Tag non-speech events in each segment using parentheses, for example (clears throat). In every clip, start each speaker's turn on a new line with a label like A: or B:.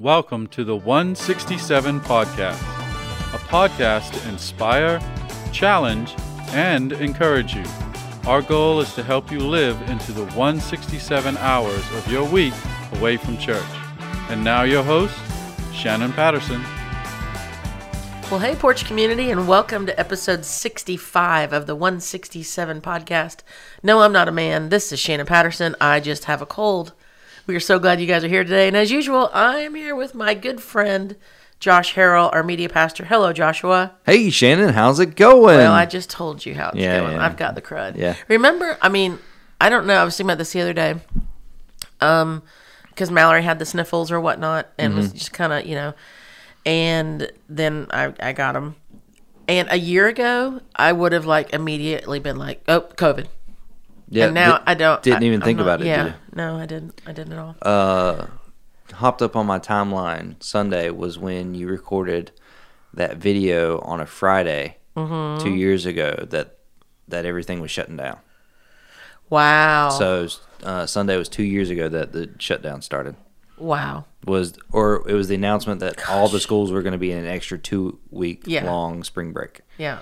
A: Welcome to the 167 Podcast, a podcast to inspire, challenge, and encourage you. Our goal is to help you live into the 167 hours of your week away from church. And now, your host, Shannon Patterson.
B: Well, hey, Porch Community, and welcome to episode 65 of the 167 podcast. No, I'm not a man. This is Shannon Patterson. I just have a cold. We are so glad you guys are here today. And as usual, I'm here with my good friend, Josh Harrell, our media pastor. Hello, Joshua.
C: Hey Shannon, how's it going?
B: Well, I just told you how it's
C: Yeah,
B: going.
C: yeah.
B: I've got the crud.
C: Yeah.
B: Remember, I mean, I don't know. I was thinking about this the other day. Um, because Mallory had the sniffles or whatnot, and
C: Mm-hmm.
B: was just kind of, you know, and then I I got them. And a year ago, I would have like immediately been like, "Oh, COVID."
C: Yeah,
B: and now I don't.
C: Didn't
B: I-
C: even think
B: not-
C: about it.
B: Yeah, no, I didn't. I didn't at all.
C: Uh, hopped up on my timeline. Sunday was when you recorded that video on a Friday
B: Mm-hmm.
C: two years ago that that everything was shutting down.
B: wow.
C: So uh, Sunday was two years ago that the shutdown started.
B: wow.
C: Was or it was the announcement that all the schools were going to be in an extra two week
B: Yeah.
C: long spring break.
B: Yeah.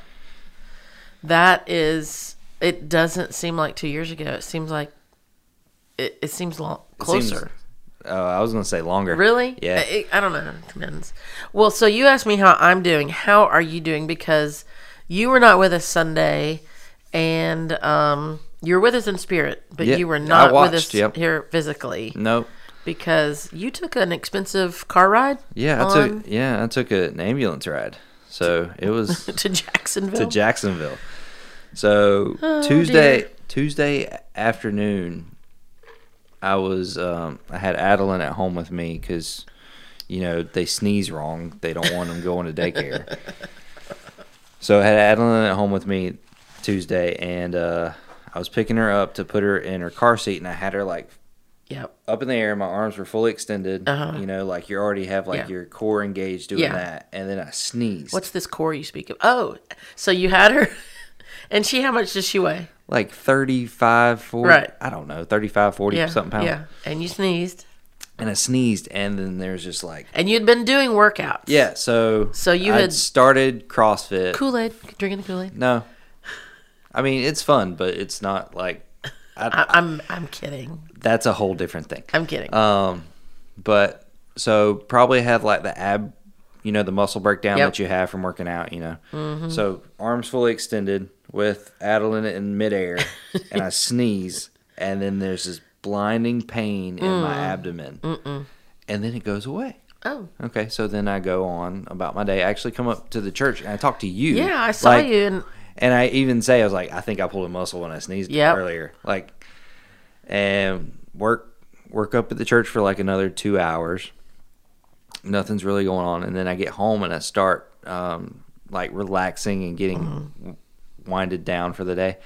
B: That is. It doesn't seem like two years ago. It seems like. It, it seems long,
C: seems-
B: closer.
C: Uh, I was going to say longer.
B: Really?
C: Yeah.
B: I, I don't know. It depends. Well, so you asked me how I'm doing. How are you doing? Because you were not with us Sunday, and um, you were with us in spirit, but
C: Yeah,
B: you were
C: I
B: not with us
C: yep.
B: here physically
C: Nope.
B: because you took an expensive car ride.
C: Yeah, I
B: on
C: took yeah, I took an ambulance ride. So it was (laughs)
B: to Jacksonville.
C: to Jacksonville. So
B: Oh,
C: Tuesday
B: dear.
C: Tuesday afternoon, I was um, I had Adeline at home with me because you know they sneeze wrong. They don't want them going to daycare. (laughs) so I had Adeline at home with me Tuesday, and uh, I was picking her up to put her in her car seat, and I had her like
B: Yep.
C: up in the air. My arms were fully extended.
B: Uh-huh.
C: You know, like you already have like
B: Yeah.
C: your core engaged doing
B: Yeah.
C: that, and then I sneezed.
B: What's this core you speak of? Oh, so you had her, and she. How much does she weigh?
C: like 35, 40,
B: Right.
C: I don't know, 35, 40
B: Yeah.
C: something pounds.
B: Yeah. And you sneezed,
C: And I sneezed, and then there's just like,
B: and you'd been doing workouts.
C: yeah. So
B: So you
C: I'd
B: had-
C: started CrossFit.
B: Kool Aid, drinking the Kool Aid.
C: No, I mean it's fun, but it's not like
B: I, I'm I'm kidding.
C: that's a whole different thing.
B: I'm kidding.
C: Um, but so probably had like the ab, you know, the muscle breakdown
B: Yep.
C: that you have from working out, you know. So arms fully extended with Adeline in midair, and I (laughs) sneeze, and then there's this blinding pain in my abdomen, and then it goes away.
B: oh,
C: Okay, so then I go on about my day. I actually come up to the church and I talk to you.
B: yeah, I saw
C: Like,
B: you, and
C: and I even say I was like, I think I pulled a muscle when I sneezed
B: Yep.
C: earlier. Like, and work work up at the church for like another two hours. Nothing's really going on, and then I get home and I start um, like relaxing and getting
B: Mm-hmm.
C: Winded down for the day.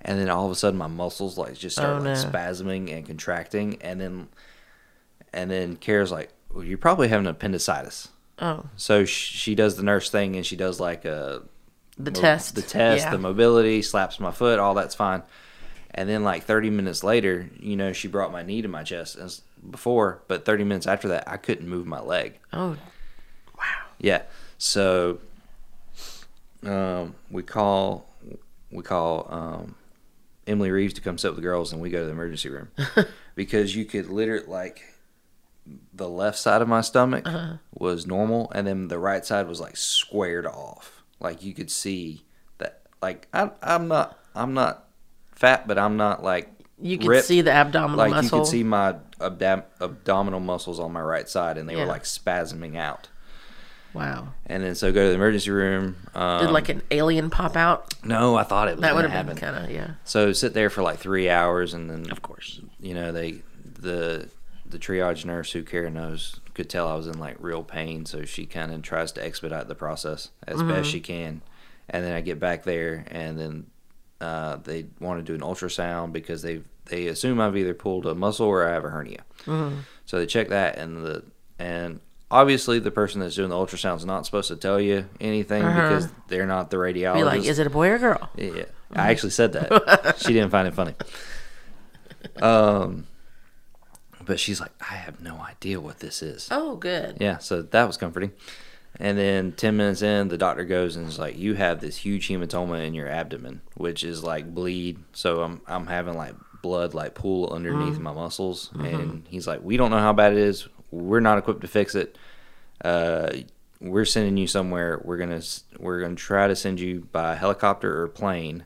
C: And then all of a sudden, my muscles like just start
B: Oh,
C: like spasming and contracting, and then and then Kara's like, well, "You're probably having appendicitis."
B: oh,
C: So sh- she does the nurse thing, and she does like a
B: the
C: mo-
B: test,
C: the test,
B: yeah.
C: the mobility, slaps my foot, all that's fine. And then like 30 minutes later, you know, she brought my knee to my chest as before, but 30 minutes after that, I couldn't move my leg.
B: oh, Wow.
C: Yeah. So um, we call we call um, Emily Reeves to come sit with the girls, and we go to the emergency room (laughs) because you could literally like the left side of my stomach
B: Uh-huh.
C: was normal, and then the right side was like squared off. Like you could see that. Like I, I'm not I'm not fat, but I'm not like
B: you could
C: ripped.
B: see the abdominal
C: like
B: muscle.
C: you could see my abdom- abdominal muscles on my right side, and they
B: Yeah.
C: were like spasming out.
B: Wow.
C: And then so go to the emergency room. Um,
B: Did like an alien pop out?
C: no, I thought it was
B: That would have been kind of yeah.
C: So sit there for like three hours, and then
B: Of course.
C: you know they the the triage nurse who Kara knows could tell I was in like real pain, so she kind of tries to expedite the process as
B: Mm-hmm.
C: best she can. And then I get back there, and then uh, they want to do an ultrasound because they they assume I've either pulled a muscle or I have a hernia.
B: Mm-hmm.
C: So they check that, and the and obviously the person that's doing the ultrasound is not supposed to tell you anything because they're not the radiologist.
B: Uh-huh. Be like, is it a boy or a girl?
C: Yeah, I actually said that. (laughs) she didn't find it funny. Um, but she's like, I have no idea what this is.
B: Oh, good.
C: Yeah, so that was comforting. And then 10 minutes in, the doctor goes and is like, You have this huge hematoma in your abdomen, which is like bleed. So I'm, I'm having like blood like pool underneath my muscles. And he's like, We don't know how bad it is. We're not equipped to fix it. Uh, we're sending you somewhere. We're gonna we're gonna try to send you by helicopter or plane,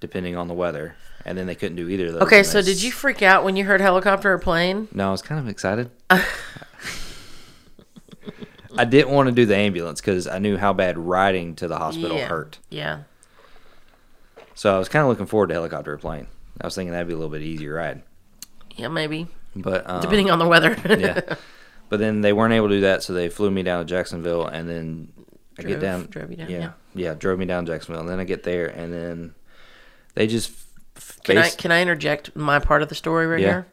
C: depending on the weather. And then they couldn't do either of those.
B: Okay, so did you freak out when you heard helicopter or plane?
C: no, I was kind of excited. (laughs) I didn't want to do the ambulance because I knew how bad riding to the hospital
B: yeah.
C: hurt.
B: Yeah.
C: So I was kind of looking forward to helicopter or plane. I was thinking that'd be a little bit easier ride.
B: Yeah, maybe.
C: But um,
B: Depending on the weather. (laughs)
C: yeah. (laughs) But then they weren't able to do that, so they flew me down to Jacksonville, and then I
B: Drove-
C: get down.
B: drove you down,
C: yeah,
B: yeah.
C: yeah, drove me down to Jacksonville, and then I get there, and then they just
B: Can I can I interject my part of the story right
C: Yeah.
B: here?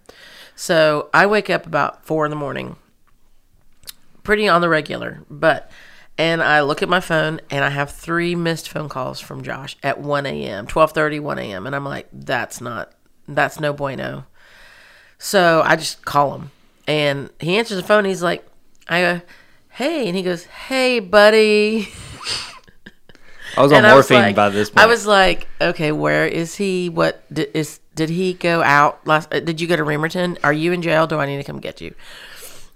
B: So I wake up about four in the morning, pretty on the regular, but and I look at my phone and I have three missed phone calls from Josh at one a.m., 12:30, 1 a.m., and I'm like, that's not that's no bueno. So I just call him, and he answers the phone. He's like, I go, hey, and he goes, hey, buddy.
C: I was on
B: And I was
C: morphine
B: like-
C: by this point.
B: I was like, okay, where is he? What did, is? Did he go out last? uh, Did you go to Remerton? Are you in jail? Do I need to come get you?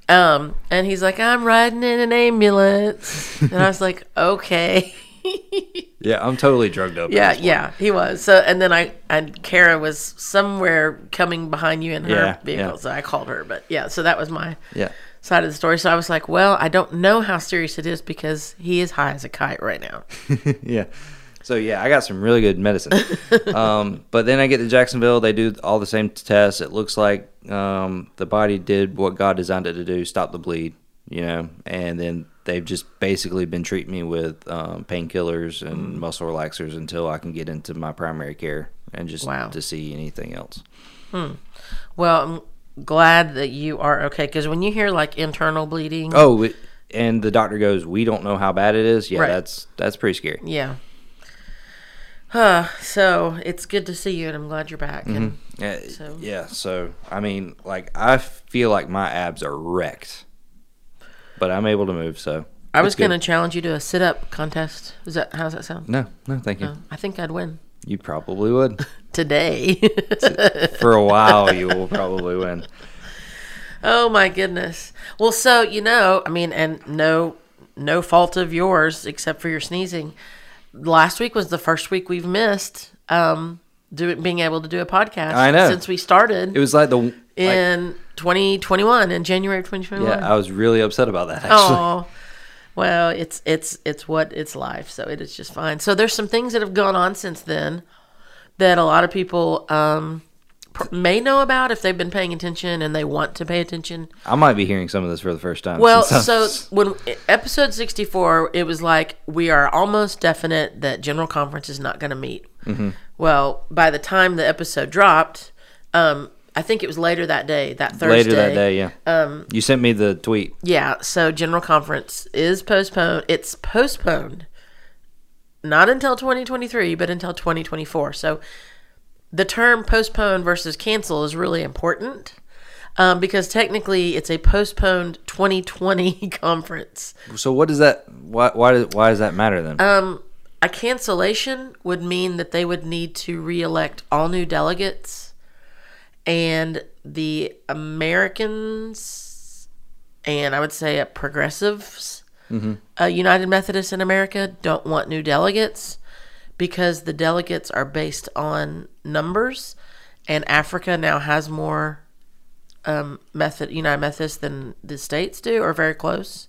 B: Um, and he's like, I'm riding in an ambulance, and I was like, okay, (laughs) (laughs)
C: yeah, I'm totally drugged up.
B: yeah, yeah, he was. So, and then I and Kara was somewhere coming behind you in her
C: Yeah,
B: vehicle,
C: yeah.
B: so I called her. But yeah, so that was my
C: yeah.
B: side of the story. So I was like, well, I don't know how serious it is because he is high as a kite right now. (laughs)
C: yeah. So yeah, I got some really good medicine. (laughs) um, but then I get to Jacksonville. They do all the same tests. It looks like um, the body did what God designed it to do: stop the bleed. You know, and then they've just basically been treating me with um, painkillers and muscle relaxers until I can get into my primary care and just
B: Wow.
C: to see anything else. Hmm.
B: Well, I'm glad that you are okay because when you hear like internal bleeding,
C: Oh, it, and the doctor goes, "We don't know how bad it is." Yeah,
B: Right.
C: that's that's pretty scary.
B: yeah. Huh. So it's good to see you, and I'm glad you're back. And
C: Yeah,
B: So-
C: yeah. So I mean, like I feel like my abs are wrecked, but I'm able to move. So
B: I was going to challenge you to a sit-up contest. Is that how does that sound?
C: No, no, thank you.
B: No, I think I'd win
C: You probably would. (laughs)
B: today. (laughs)
C: For a while, you will probably win.
B: oh my goodness. Well, so you know, I mean, and no, no fault of yours except for your sneezing. Last week was the first week we've missed um, doing being able to do a podcast.
C: I know.
B: since we started
C: It was like the like,
B: in 2021 in January of 2021.
C: yeah. I was really upset about that actually.
B: Oh, (laughs) well, it's it's it's what it's life, so it is just fine. So there's some things that have gone on since then that a lot of people um, pr- may know about if they've been paying attention and they want to pay attention.
C: I might be hearing some of this for the first time.
B: Well, (laughs) so when episode 64, it was like we are almost definite that General Conference is not going to meet.
C: Mm-hmm.
B: Well, by the time the episode dropped, um, I think it was later that day, that Thursday.
C: later that day, yeah. Um, you sent me the tweet.
B: Yeah, so General Conference is postponed. It's postponed not until 2023, but until 2024. So the term postpone versus cancel is really important um, because technically it's a postponed 2020 (laughs) conference.
C: So what does that? Why why does why does that matter then?
B: Um, a cancellation would mean that they would need to re-elect all new delegates, and the Americans, and I would say progressives, uh, United Methodists in America don't want new delegates because the delegates are based on numbers, and Africa now has more um, method United Methodists than the states do, or very close.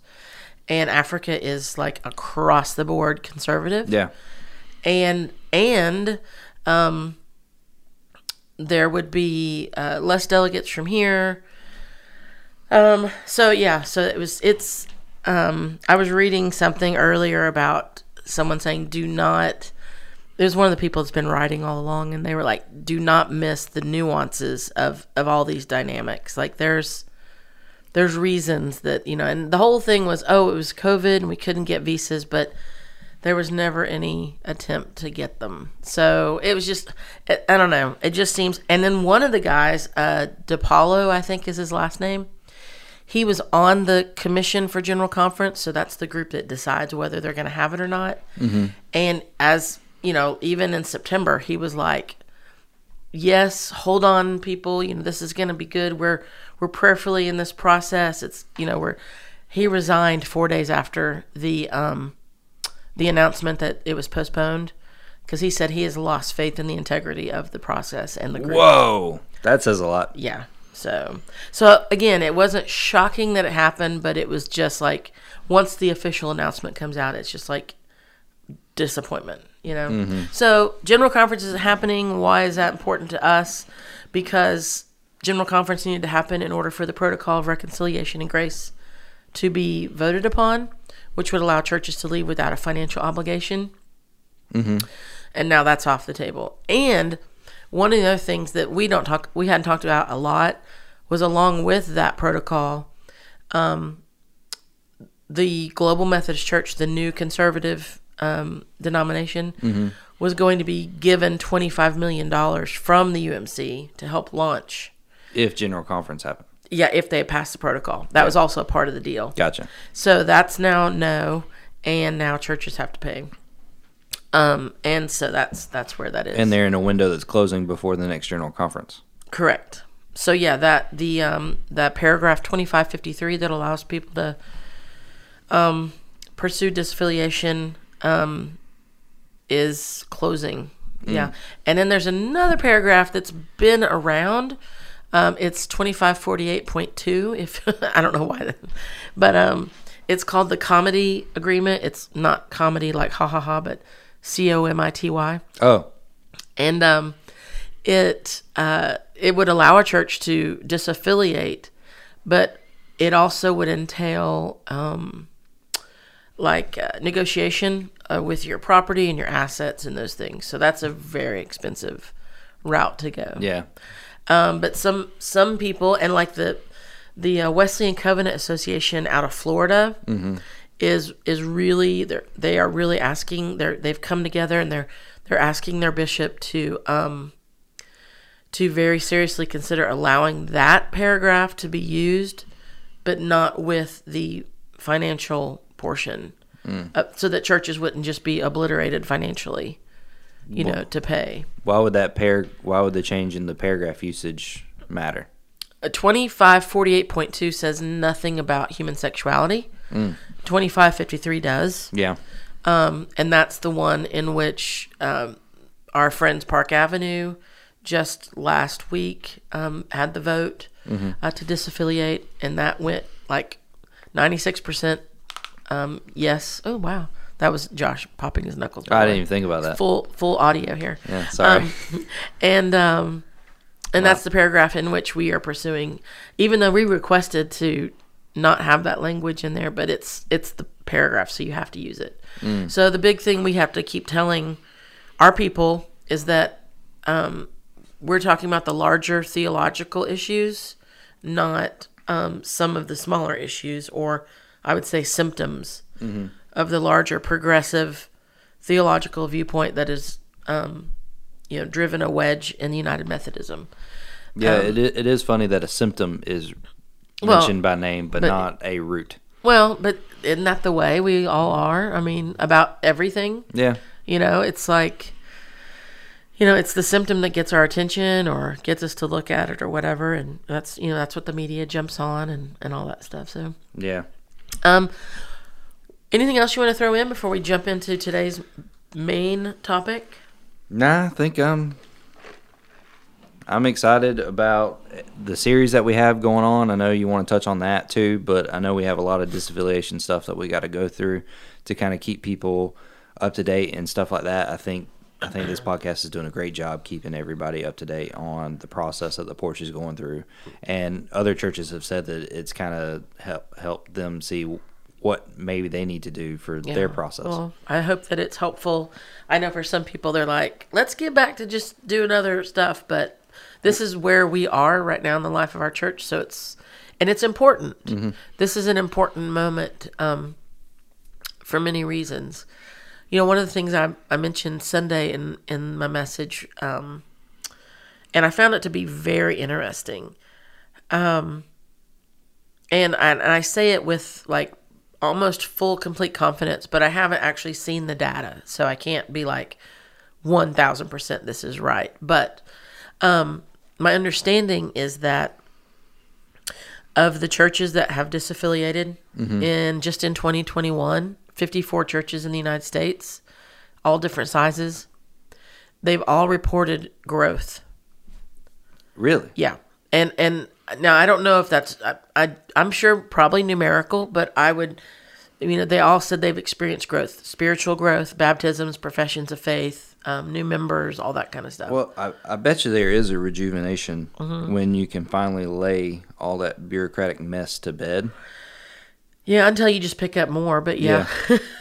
B: And Africa is like across the board conservative
C: yeah.
B: and and um, there would be uh, less delegates from here. Um, so yeah, so it was. It's. Um, I was reading something earlier about someone saying, "Do not." There's one of the people that's been writing all along, and they were like, "Do not miss the nuances of of all these dynamics. Like there's." There's reasons that, you know, and the whole thing was, oh, it was COVID and we couldn't get visas, but there was never any attempt to get them. So it was just, I I don't know. It just seems. And then one of the guys, uh, DePaulo, I think is his last name. He was on the commission for General Conference, so that's the group that decides whether they're going to have it or not. And as you know, even in September, he was like, yes, hold on, people. You know, this is going to be good. We're we're prayerfully in this process. It's you know, we're he resigned four days after the um the announcement that it was postponed because he said he has lost faith in the integrity of the process and the group.
C: Whoa, that says a lot.
B: Yeah. So so again, it wasn't shocking that it happened, but it was just like once the official announcement comes out, it's just like disappointment, you know. Mm-hmm. So general conference is happening. Why is that important to us? Because general conference needed to happen in order for the protocol of reconciliation and grace to be voted upon, which would allow churches to leave without a financial obligation. And now that's off the table. And one of the other things that we don't talk, we hadn't talked about a lot, was along with that protocol, um, the Global Methodist Church, the new conservative um, denomination, was going to be given twenty five million dollars from the UMC to help launch.
C: If General Conference happened.
B: Yeah, if they pass the protocol, that was also a part of the deal.
C: Gotcha.
B: So that's now no, and now churches have to pay. Um, and so that's that's where that is.
C: And they're in a window that's closing before the next General Conference.
B: Correct. So yeah, that the um that paragraph twenty five fifty three that allows people to um pursue disaffiliation um is closing. Yeah. And then there's another paragraph that's been around. Um, it's twenty five forty eight point two. If (laughs) I don't know why, but um, it's called the comity agreement. It's not comedy like ha ha ha, but C O M I T Y
C: Oh,
B: and um, it uh, it would allow a church to disaffiliate, but it also would entail um, like uh, negotiation uh, with your property and your assets and those things. So that's a very expensive route to go.
C: yeah.
B: Um, but some some people and like the the uh, Wesleyan Covenant Association out of Florida is is really they they are really asking they they've come together and they're they're asking their bishop to um to very seriously consider allowing that paragraph to be used, but not with the financial portion, uh, so that churches wouldn't just be obliterated financially, you know, to pay.
C: Why would that pair? Why would the change in the paragraph usage matter?
B: Uh, 2548.2 says nothing about human sexuality. 2553 does.
C: Yeah.
B: Um, and that's the one in which um, our friends Park Avenue just last week um, had the vote uh, to disaffiliate, and that went like 96% um, yes. Oh, wow. That was Josh popping his knuckles.
C: I didn't even think about that.
B: Full full audio here.
C: Yeah, sorry.
B: Um, (laughs) and um, and that's the paragraph in which we are pursuing, even though we requested to not have that language in there, but it's it's the paragraph, so you have to use it. So the big thing we have to keep telling our people is that um, we're talking about the larger theological issues, not um, some of the smaller issues, or I would say symptoms of the larger progressive theological viewpoint that is, um, you know, driven a wedge in United Methodism.
C: yeah,
B: um,
C: it, it is funny that a symptom is
B: Well,
C: mentioned by name, but,
B: but-
C: not a root.
B: Well, but isn't that the way we all are? I mean, about everything.
C: Yeah.
B: You know, it's like, you know, it's the symptom that gets our attention or gets us to look at it or whatever, and that's you know that's what the media jumps on and and all that stuff. So,
C: Yeah.
B: um, anything else you want to throw in before we jump into today's main topic?
C: Nah, I think um I'm excited about the series that we have going on. I know you want to touch on that too, but I know we have a lot of disaffiliation stuff that we got to go through to kind of keep people up to date and stuff like that. I think I think this podcast is doing a great job keeping everybody up to date on the process that the porch is going through. And other churches have said that it's kind of help helped them see what maybe they need to do for their process.
B: Well, I hope that it's helpful. I know for some people they're like, let's get back to just doing other stuff, but this is where we are right now in the life of our church, so it's and it's important.
C: Mm-hmm.
B: This is an important moment um, for many reasons. you know, one of the things I, I mentioned Sunday in, in my message, um, and I found it to be very interesting. Um, and I, and I say it with like almost full, complete confidence, but I haven't actually seen the data. So I can't be like 1000% this is right. But um, my understanding is that of the churches that have disaffiliated in just in 2021, 54 churches in the United States, all different sizes, they've all reported growth.
C: Really?
B: Yeah, and and now I don't know if that's I, I I'm sure probably numerical, but I would, you know, they all said they've experienced growth, spiritual growth, baptisms, professions of faith, um, new members, all that kind of stuff.
C: Well, I, I bet you there is a rejuvenation
B: Mm-hmm.
C: when you can finally lay all that bureaucratic mess to bed.
B: yeah, until you just pick up more, but yeah.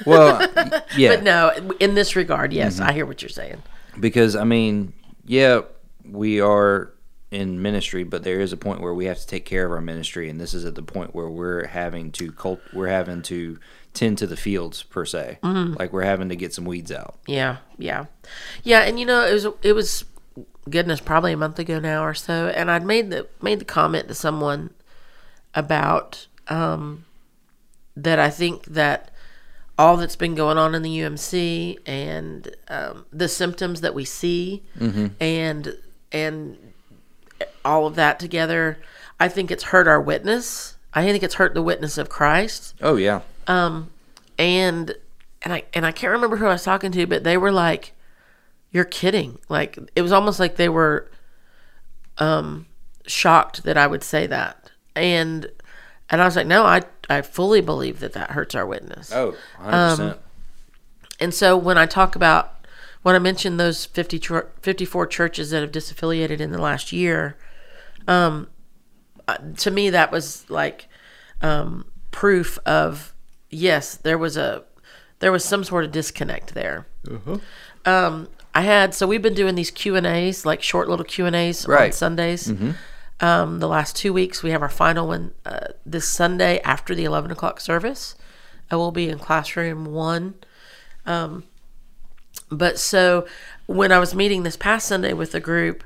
C: Well, (laughs) yeah.
B: but no, in this regard, yes, I hear what you're saying.
C: because I mean, yeah, we are in ministry, but there is a point where we have to take care of our ministry, and this is at the point where we're having to cult, we're having to tend to the fields per se,
B: Mm-hmm.
C: like we're having to get some weeds out.
B: Yeah, yeah, yeah. And you know, it was it was goodness, probably a month ago now or so, and I'd made the made the comment to someone about um, that I think that all that's been going on in the UMC and um, the symptoms that we see and and all of that together, I think it's hurt our witness. I think it's hurt the witness of Christ
C: Oh yeah, Um,
B: and and I and I can't remember who I was talking to, but they were like, "You're kidding!" Like it was almost like they were um shocked that I would say that, and and I was like, "No, I I fully believe that that hurts our witness."
C: oh, 100 percent.
B: And so when I talk about when I mentioned those 50 chur- 54 churches that have disaffiliated in the last year, um, to me that was like um, proof of yes, there was a there was some sort of disconnect there. Um, I had so we've been doing these Q and A's, like short little Q and A's on
C: Right.
B: Sundays. Um, the last two weeks, we have our final one uh, this Sunday after the eleven o'clock service. I will be in classroom one. Um, but so when I was meeting this past Sunday with the group,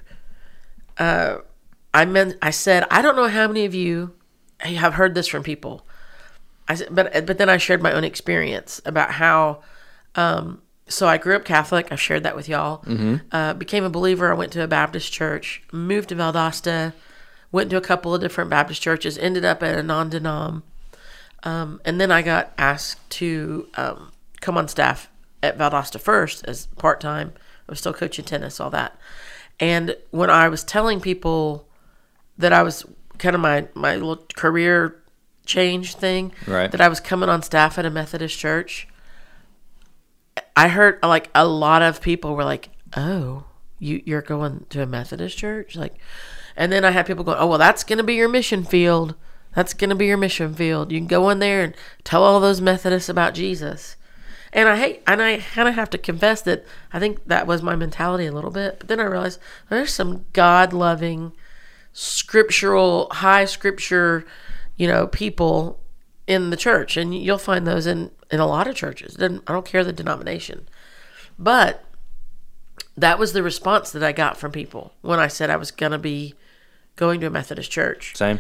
B: uh, I meant I said I don't know how many of you have heard this from people. I said, but but then I shared my own experience about how. Um, so I grew up Catholic. I've shared that with y'all. Uh, became a believer. I went to a Baptist church. Moved to Valdosta. Went to a couple of different Baptist churches. Ended up at a non-denom. Um, and then I got asked to um, come on staff at Valdosta first as part time. I was still coaching tennis, all that. And when I was telling people that I was kind of my my little career change thing,
C: Right.
B: that I was coming on staff at a Methodist church, I heard like a lot of people were like, "Oh, you you're going to a Methodist church?" Like, and then I had people going, "Oh, well, that's going to be your mission field. That's going to be your mission field. You can go in there and tell all those Methodists about Jesus." And I hate, and I kind of have to confess that I think that was my mentality a little bit. But then I realized there's some God loving, scriptural, high scripture, you know, people in the church, and you'll find those in in a lot of churches. I don't care the denomination, but that was the response that I got from people when I said I was gonna be going to a Methodist church.
C: Same.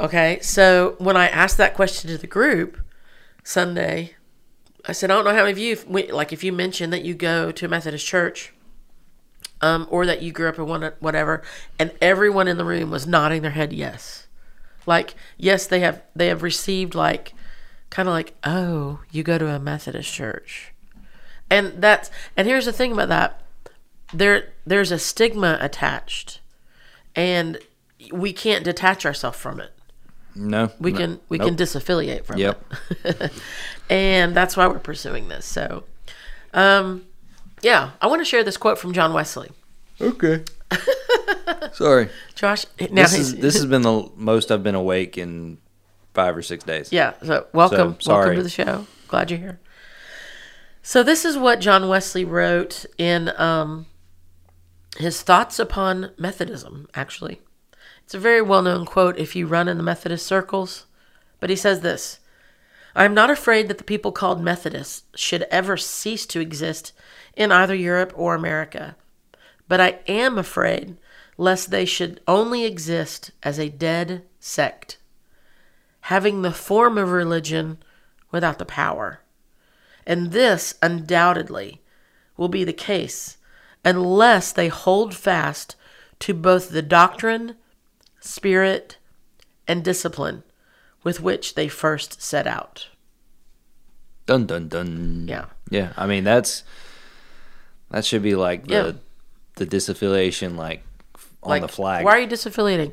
B: Okay, so when I asked that question to the group Sunday, I said, I don't know how many of you, like, if you mentioned that you go to a Methodist church, um, or that you grew up in one, whatever, and everyone in the room was nodding their head yes, like, yes, they have, they have received like, kind of like, oh, you go to a Methodist church, and that's, and here's the thing about that, there, there's a stigma attached, and we can't detach ourselves from it
C: No,
B: we
C: no,
B: can we
C: nope.
B: can disaffiliate from
C: Yep.
B: it (laughs) and that's why we're pursuing this so um yeah i want to share this quote from john wesley
C: Okay. (laughs) Sorry.
B: josh now
C: This is this has been the most I've been awake in five or six days.
B: yeah so welcome
C: So,
B: welcome to the show glad you're here so this is what john wesley wrote in um his thoughts upon methodism actually it's a very well-known quote if you run in the methodist circles but he says this I am not afraid that the people called Methodists should ever cease to exist in either Europe or America, but I am afraid lest they should only exist as a dead sect, having the form of religion without the power. And this undoubtedly will be the case unless they hold fast to both the doctrine, spirit, and discipline with which they first set out.
C: Dun dun dun.
B: Yeah.
C: Yeah. I mean that's that should be like the
B: Yeah.
C: the disaffiliation like on
B: like,
C: the flag.
B: Why are you disaffiliating?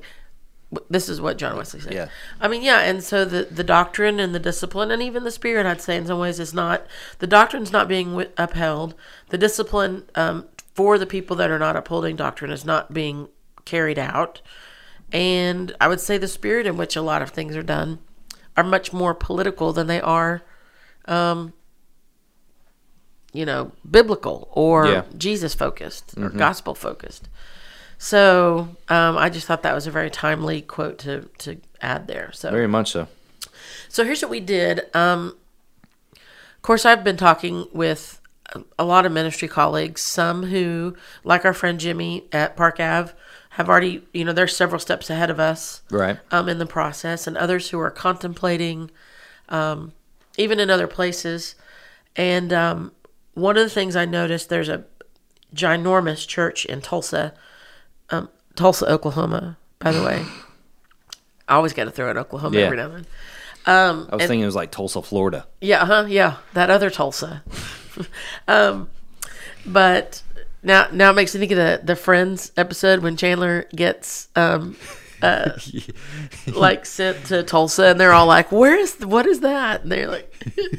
B: This is what John Wesley said.
C: Yeah.
B: I mean, yeah, and so the the doctrine and the discipline and even the spirit, I'd say in some ways, is not the doctrine's not being upheld. The discipline um, for the people that are not upholding doctrine is not being carried out, and I would say the spirit in which a lot of things are done are much more political than they are, um, you know, biblical or
C: Yeah.
B: Jesus focused or gospel focused. So um, I just thought that was a very timely quote to to add there. So
C: Very much so.
B: so here's what we did. Um, of course, I've been talking with a- a lot of ministry colleagues, some who, like our friend Jimmy at Park Ave, have already, you know, they're several steps ahead of us
C: Right.
B: um, in the process, and others who are contemplating, um, even in other places. And um, one of the things I noticed, there's a ginormous church in Tulsa, um, Tulsa, Oklahoma, by the way. I always got to throw in Oklahoma
C: Yeah.
B: every now and then.
C: I was thinking it was like Tulsa, Florida.
B: Yeah, huh? Yeah, that other Tulsa. (laughs) um, but now, now it makes me think of the the Friends episode when Chandler gets um, uh, (laughs) like sent to Tulsa, and they're all like, "Where is what is that?" And they're like,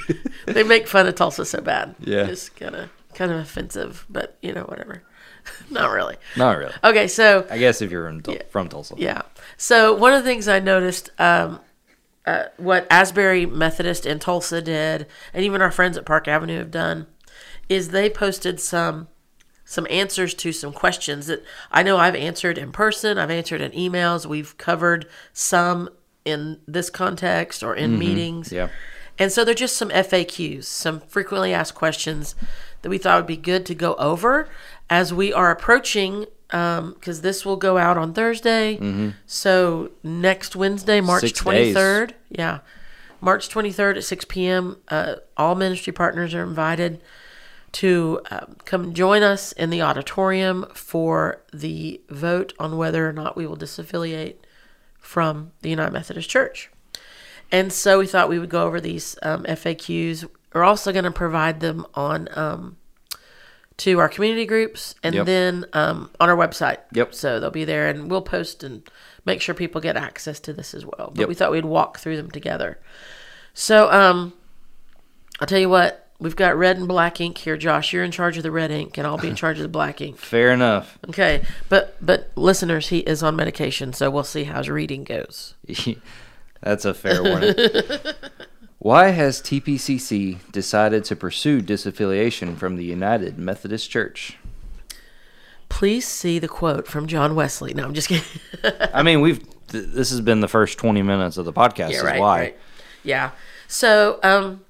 B: (laughs) they make fun of Tulsa so bad.
C: Yeah.
B: it's kind of kind of offensive, but you know, whatever. (laughs) Not really.
C: Not really.
B: Okay, so
C: I guess if you're in Tul- from Tulsa.
B: yeah. So one of the things I noticed, um, uh, what Asbury Methodist in Tulsa did, and even our friends at Park Avenue have done, is they posted some some answers to some questions that I know I've answered in person. I've answered in emails. We've covered some in this context or in mm-hmm. meetings.
C: Yeah.
B: And so they're just some FAQs, some frequently asked questions that we thought would be good to go over as we are approaching, um, because this will go out on Thursday. Mm-hmm. So next Wednesday, March
C: Six days.
B: 23rd. Yeah. March 23rd at 6 p.m., uh, all ministry partners are invited to uh, come join us in the auditorium for the vote on whether or not we will disaffiliate from the United Methodist Church. And so we thought we would go over these um, FAQs. We're also going to provide them on um, to our community groups and
C: Yep.
B: then um, on our website.
C: Yep.
B: So they'll be there, and we'll post and make sure people get access to this as well. But
C: Yep.
B: we thought we'd walk through them together. So um, I'll tell you what. We've got red and black ink here, Josh. You're in charge of the red ink, and I'll be in charge of the black ink. (laughs)
C: Fair enough.
B: Okay, but but listeners, he is on medication, so we'll see how his reading goes. (laughs)
C: That's a fair warning. (laughs) Why has TPCC decided to pursue disaffiliation from the United Methodist Church?
B: Please see the quote from John Wesley. No, I'm just kidding.
C: I mean, we've th- this has been the first 20 minutes of the podcast.
B: yeah,
C: is
B: right,
C: why.
B: right. Yeah. So, um,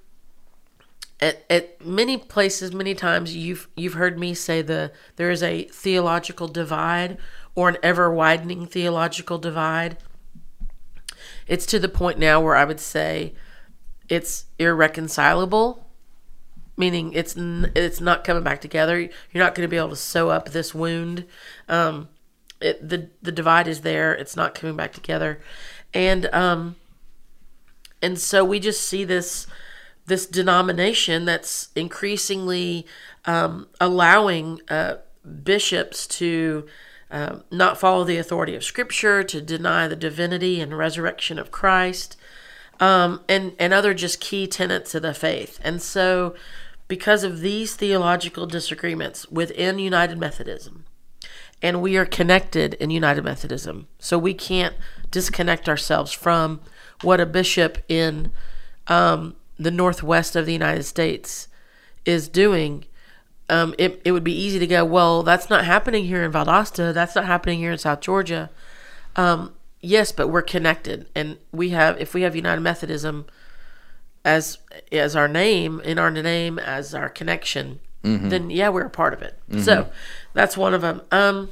B: at, at many places, many times, you've you've heard me say the there is a theological divide or an ever widening theological divide. It's to the point now where I would say it's irreconcilable, meaning it's it's not coming back together. You're not going to be able to sew up this wound. Um, it, the the divide is there. It's not coming back together, and um, and so we just see this this denomination that's increasingly um, allowing uh, bishops to um, not follow the authority of Scripture, to deny the divinity and resurrection of Christ, um, and and other just key tenets of the faith. And so, because of these theological disagreements within United Methodism, and we are connected in United Methodism. So we can't disconnect ourselves from what a bishop in um, the northwest of the United States is doing. Um, it, it would be easy to go, well, that's not happening here in Valdosta. That's not happening here in South Georgia. Um, yes, but we're connected. And we have, if we have United Methodism, as as our name in our name as our connection, then yeah, we're a part of it. So that's one of them. Um,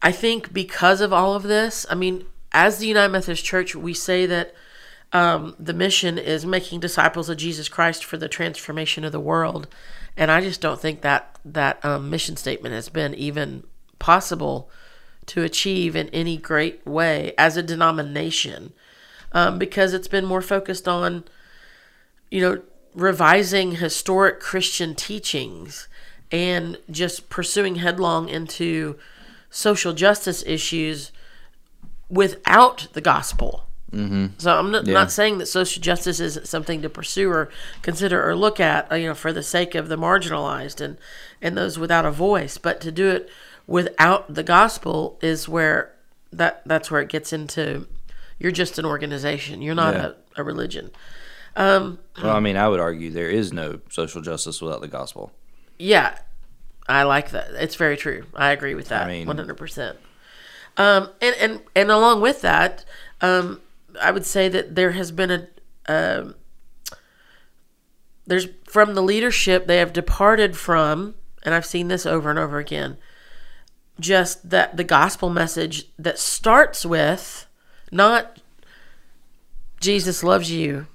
B: I think because of all of this, I mean, as the United Methodist Church, we say that um, the mission is making disciples of Jesus Christ for the transformation of the world, and I just don't think that that um, mission statement has been even possible to achieve in any great way as a denomination, um, because it's been more focused on, you know, revising historic Christian teachings and just pursuing headlong into social justice issues without the gospel. Mm-hmm. So I'm not,
C: Yeah.
B: not saying that social justice isn't something to pursue or consider or look at, uh, you know, for the sake of the marginalized and and those without a voice, but to do it without the gospel is where that that's where it gets into. You're just an organization. You're not
C: Yeah.
B: a, a religion.
C: Well, I mean, I would argue there is no social justice without the gospel.
B: Yeah, I like that. It's very true. I agree with that.
C: I mean-
B: one hundred percent. Um, and and and along with that, um, I would say that there has been a um, there's from the leadership they have departed from, and I've seen this over and over again. Just that the gospel message that starts with not Jesus loves you,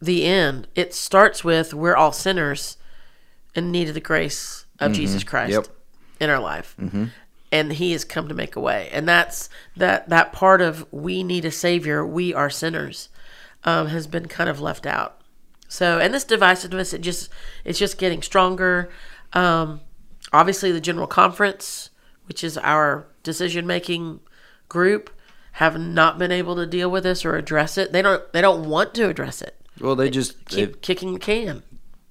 B: the end. It starts with we're all sinners in need of the grace of Jesus Christ
C: Yep.
B: in our life. And he has come to make a way. And that's that that part of we need a savior, we are sinners, um, has been kind of left out. So and this divisiveness it just it's just getting stronger. Um, obviously the general conference, which is our decision making group, have not been able to deal with this or address it. They don't they don't want to address it.
C: Well, they just
B: Keep kicking the can.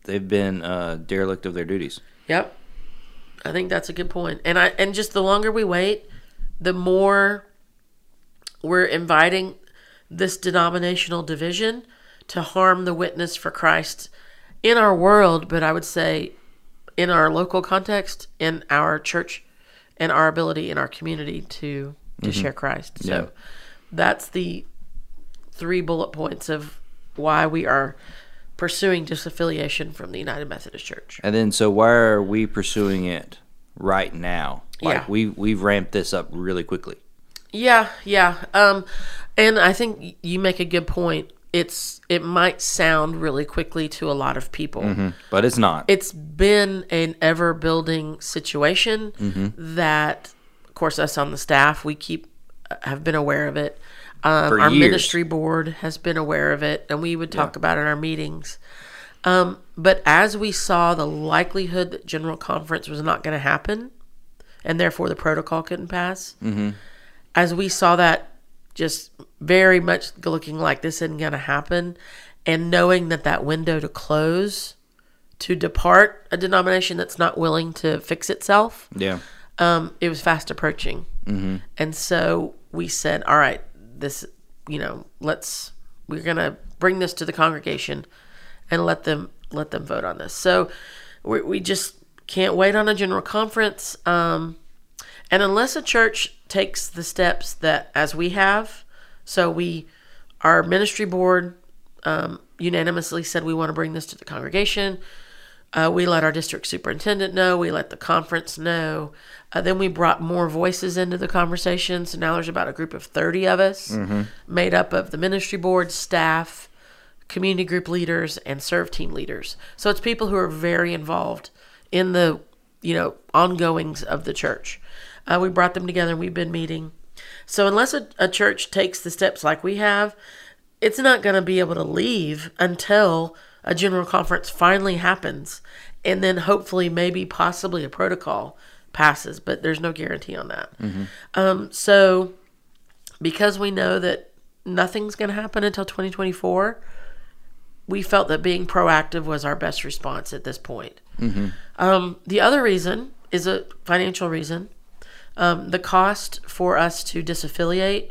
C: they've been uh, derelict of their duties.
B: Yep. I think that's a good point. And I and just the longer we wait, the more we're inviting this denominational division to harm the witness for Christ in our world, but I would say in our local context, in our church, and our ability in our community to to mm-hmm. share Christ. So
C: Yeah.
B: that's the three bullet points of why we are pursuing disaffiliation from the United Methodist Church.
C: And then, so why are we pursuing it right now? Like
B: Yeah.
C: we we've ramped this up really quickly.
B: Yeah, yeah. Um, and I think you make a good point. It's it might sound really quickly to a lot of people.
C: But it's not.
B: It's been an ever building situation
C: Mm-hmm.
B: that, of course, us on the staff we keep have been aware of it. Um, our
C: years.
B: ministry board has been aware of it, and we would talk about it in our meetings. Um, but as we saw the likelihood that general conference was not going to happen, and therefore the protocol couldn't pass, as we saw that just very much looking like this isn't going to happen, and knowing that that window to close to depart a denomination that's not willing to fix itself,
C: yeah.
B: um, it was fast approaching. Mm-hmm. And so we said, all right, this, you know, let's, we're to bring this to the congregation and let them, let them vote on this. So we, we just can't wait on a general conference. Um, and unless a church takes the steps that, as we have, so we, our ministry board um, unanimously said we want to bring this to the congregation. Uh, we let our district superintendent know. We let the conference know. Uh, then we brought more voices into the conversation. So now there's about a group of 30 of us made up of the ministry board, staff, community group leaders, and serve team leaders. So it's people who are very involved in the, you know, ongoings of the church. Uh, we brought them together and we've been meeting. So unless a, a church takes the steps like we have, it's not going to be able to leave until a general conference finally happens and then hopefully maybe possibly a protocol passes but there's no guarantee on that. Um, so because we know that nothing's going to happen until 2024 we felt that being proactive was our best response at this point. Um, the other reason is a financial reason. Um, the cost for us to disaffiliate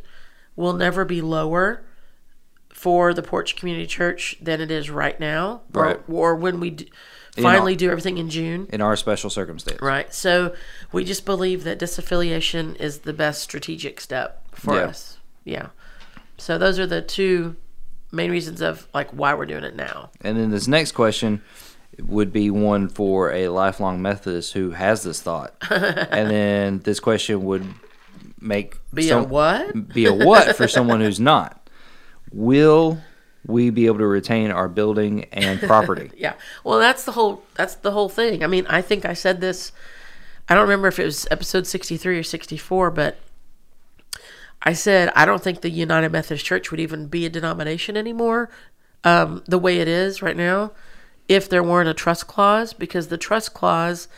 B: will never be lower for the Porch Community Church than it is right now,
C: Right.
B: or, or when we d- finally
C: all-
B: do everything in June.
C: In our special circumstance.
B: Right. So we just believe that disaffiliation is the best strategic step for
C: Yeah.
B: us. Yeah. So those are the two main reasons of like why we're doing it now.
C: And then this next question would be one for a lifelong Methodist who has this thought. (laughs) and then this question would make
B: Be a what?
C: be a what for someone who's not. Will we be able to retain our building and (laughs) property?
B: Yeah. Well, that's the whole that's the whole thing. I mean, I think I said this. I don't remember if it was episode sixty three or sixty four, but I said I don't think the United Methodist Church would even be a denomination anymore, um, the way it is right now, if there weren't a trust clause, because the trust clause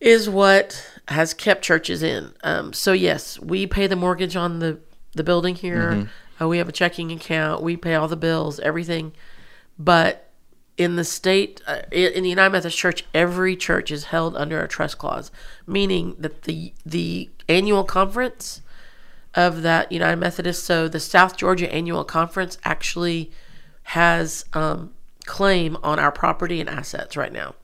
B: is what has kept churches in. Um, so yes, we pay the mortgage on the the building here. Uh, we have a checking account. We pay all the bills, everything. But in the state, uh, in the United Methodist Church, every church is held under a trust clause, meaning that the the annual conference of that United Methodist, so the South Georgia Annual Conference actually has um, claim on our property and assets right now.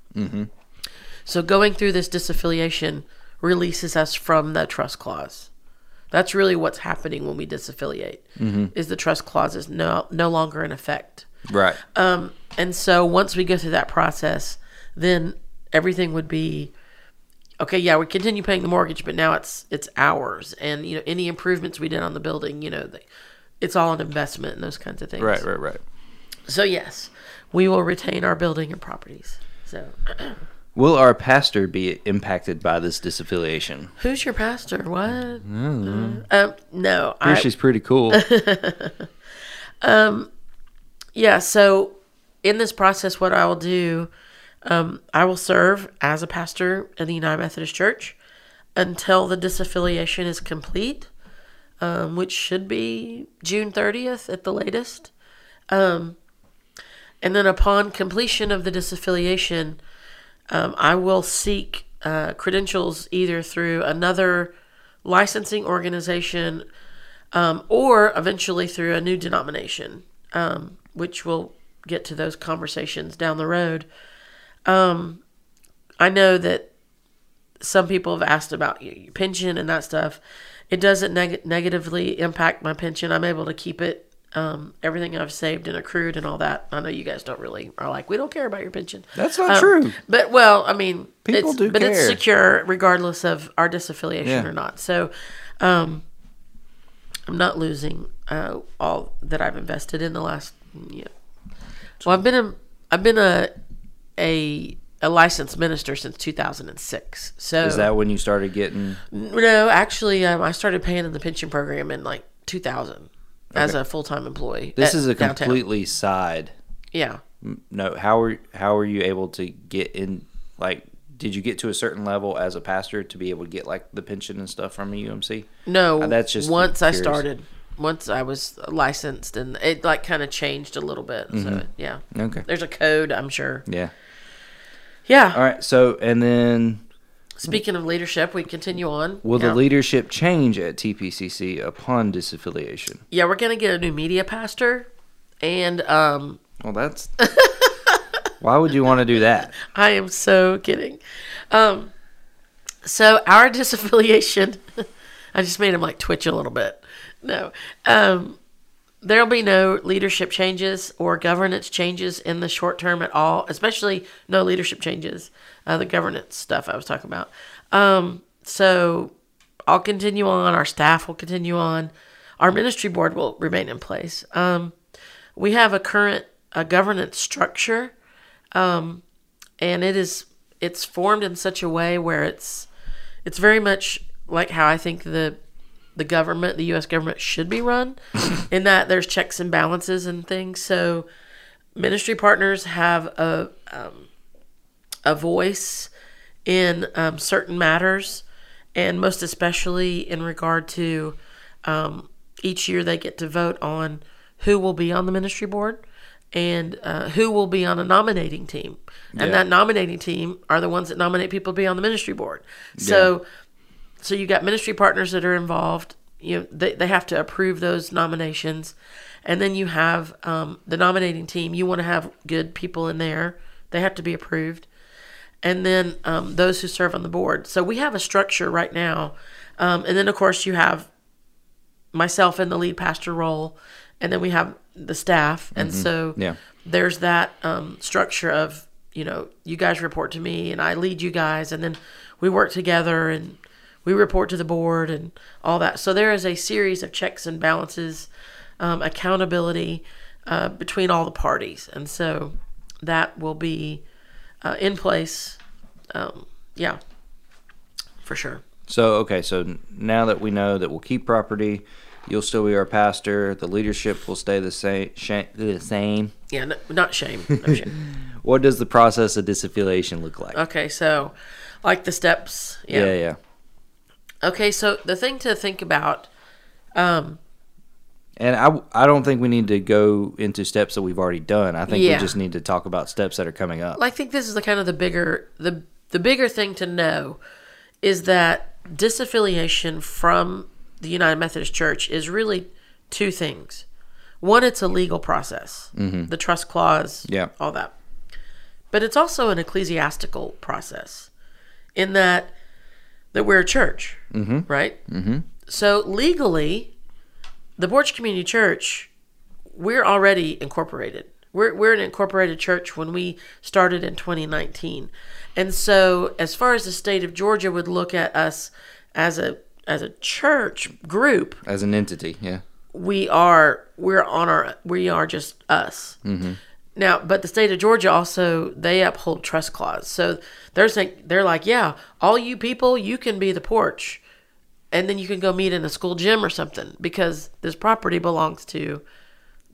B: So going through this disaffiliation releases us from the trust clause. That's really what's happening when we disaffiliate. Is the trust clause is no no longer in effect.
C: Right.
B: Um, and so once we go through that process, then everything would be okay. Yeah, we continue paying the mortgage, but now it's it's ours, and you know any improvements we did on the building, you know, they, it's all an investment and those kinds of things.
C: right, right, right.
B: So yes, we will retain our building and properties. So (clears throat)
C: Will our pastor be impacted by this disaffiliation?
B: who's your pastor? What? Um, no,
C: Here
B: I,
C: she's pretty cool. (laughs)
B: um, Yeah, so in this process, what I will do, um, I will serve as a pastor in the United Methodist Church until the disaffiliation is complete, um, which should be June 30th at the latest. Um, and then upon completion of the disaffiliation, um, I will seek uh, credentials either through another licensing organization um, or eventually through a new denomination, um, which we'll get to those conversations down the road. Um, I know that some people have asked about your pension and that stuff. It doesn't neg- negatively impact my pension. I'm able to keep it. Um, everything I've saved and accrued and all that. I know you guys don't really are like we don't care about your pension.
C: That's not
B: Um,
C: true.
B: But well, I mean,
C: People
B: it's,
C: do
B: but it's secure regardless of our disaffiliation
C: Yeah.
B: or not. So, um, I'm not losing uh, all that I've invested in the last. Yeah. Well, I've been a I've been a a a licensed minister since 2006. So
C: Is that when you started getting?
B: no, actually, um, I started paying in the pension program in like 2000 as a full time employee.
C: This is a
B: downtown.
C: completely side
B: yeah.
C: no how are how are you able to get in like did you get to a certain level as a pastor to be able to get like the pension and stuff from the UMC?
B: No,
C: Uh, that's just
B: once I started. Once I was licensed, and it like kind of changed a little bit.
C: Mm-hmm.
B: So yeah,
C: Okay.
B: there's a code, I'm sure.
C: Yeah.
B: Yeah.
C: All right. So and then
B: Speaking of leadership, we continue on.
C: will
B: yeah.
C: the leadership change at TPCC upon disaffiliation?
B: Yeah, we're gonna get a new media pastor, and um,
C: Well, that's (laughs) why would you want to do that?
B: I am so kidding. Um, so our (laughs) disaffiliation, (laughs) I just made him like twitch a little bit. No, um, there'll be no leadership changes or governance changes in the short term at all. Especially no leadership changes. Uh, the governance stuff I was talking about. Um, so I'll continue on. Our staff will continue on. Our ministry board will remain in place. Um, we have a current a governance structure and it is it's formed in such a way where it's it's very much like how I think the the government, the U.S. government, should be run, (laughs) in that there's checks and balances and things. So, ministry partners have a um, a voice in um, certain matters, and most especially in regard to um, each year they get to vote on who will be on the ministry board and uh, who will be on a nominating team. And
C: Yeah.
B: that nominating team are the ones that nominate people to be on the ministry board. So, so you got ministry partners that are involved. You know, they, they have to approve those nominations. And then you have um, the nominating team. You want to have good people in there. They have to be approved and then um, those who serve on the board. So we have a structure right now, um, and then of course you have myself in the lead pastor role, and then we have the staff, and so
C: Mm-hmm. Yeah.
B: there's that um, structure of you know you guys report to me, and I lead you guys, and then we work together and we report to the board and all that. So there is a series of checks and balances, um, accountability uh, between all the parties, and so that will be uh, in place. Um, yeah, for sure.
C: So okay, so now that we know that we'll keep property, you'll still be our pastor. The leadership will stay the same. Sh- the same.
B: Yeah, no, not shame. No shame. (laughs)
C: What does the process of disaffiliation look like?
B: Okay, so like the steps. Yeah.
C: yeah, yeah.
B: Okay, so the thing to think about.
C: And I, I don't think we need to go into steps that we've already done. I think
B: Yeah.
C: we just need to talk about steps that are coming up.
B: I think this is the kind of the bigger the the bigger thing to know is that disaffiliation from the United Methodist Church is really two things. One, it's a legal process, the trust clause,
C: Yeah.
B: all that. But it's also an ecclesiastical process, in that that we're a church, mm-hmm. right? Mm-hmm. So legally, the Porch Community Church we're already incorporated. We're we're an incorporated church when we started in 2019, and so as far as the state of Georgia would look at us as a as a church group,
C: As an entity, yeah.
B: we are we're on our we are just us. Mm-hmm. Now, but the state of Georgia also they uphold trust clause, so they're saying they're like, yeah, all you people, you can be the porch, and then you can go meet in a school gym or something because this property belongs to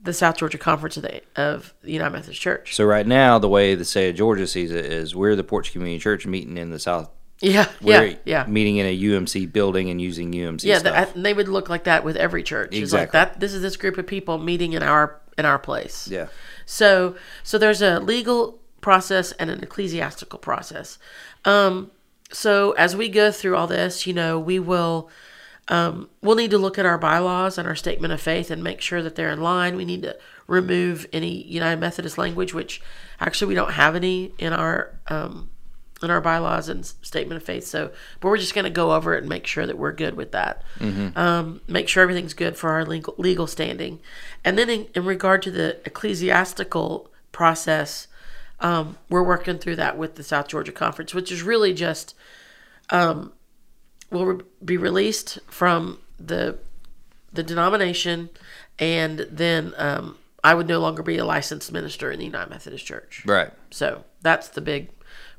B: the South Georgia Conference of the of the United Methodist Church.
C: So right now, the way the state of Georgia sees it is we're the Porch Community Church meeting in the South.
B: Yeah,
C: We're
B: yeah, yeah.
C: meeting in a UMC building and using UMC
B: Yeah,
C: stuff.
B: that, they would look like that with every church. It's like
C: Exactly.
B: that. This is this group of people meeting in our in our place.
C: yeah.
B: So so there's a legal process and an ecclesiastical process. Um, so as we go through all this, you know, we will um, we'll need to look at our bylaws and our statement of faith and make sure that they're in line. We need to remove any United Methodist language, which actually we don't have any in our um, in our bylaws and statement of faith. So, but we're just going to go over it and make sure that we're good with that. Um, make sure everything's good for our legal legal standing, and then in, in regard to the ecclesiastical process, um, we're working through that with the South Georgia Conference, which is really just um, will re- be released from the the denomination, and then um, I would no longer be a licensed minister in the United Methodist Church.
C: Right.
B: So that's the big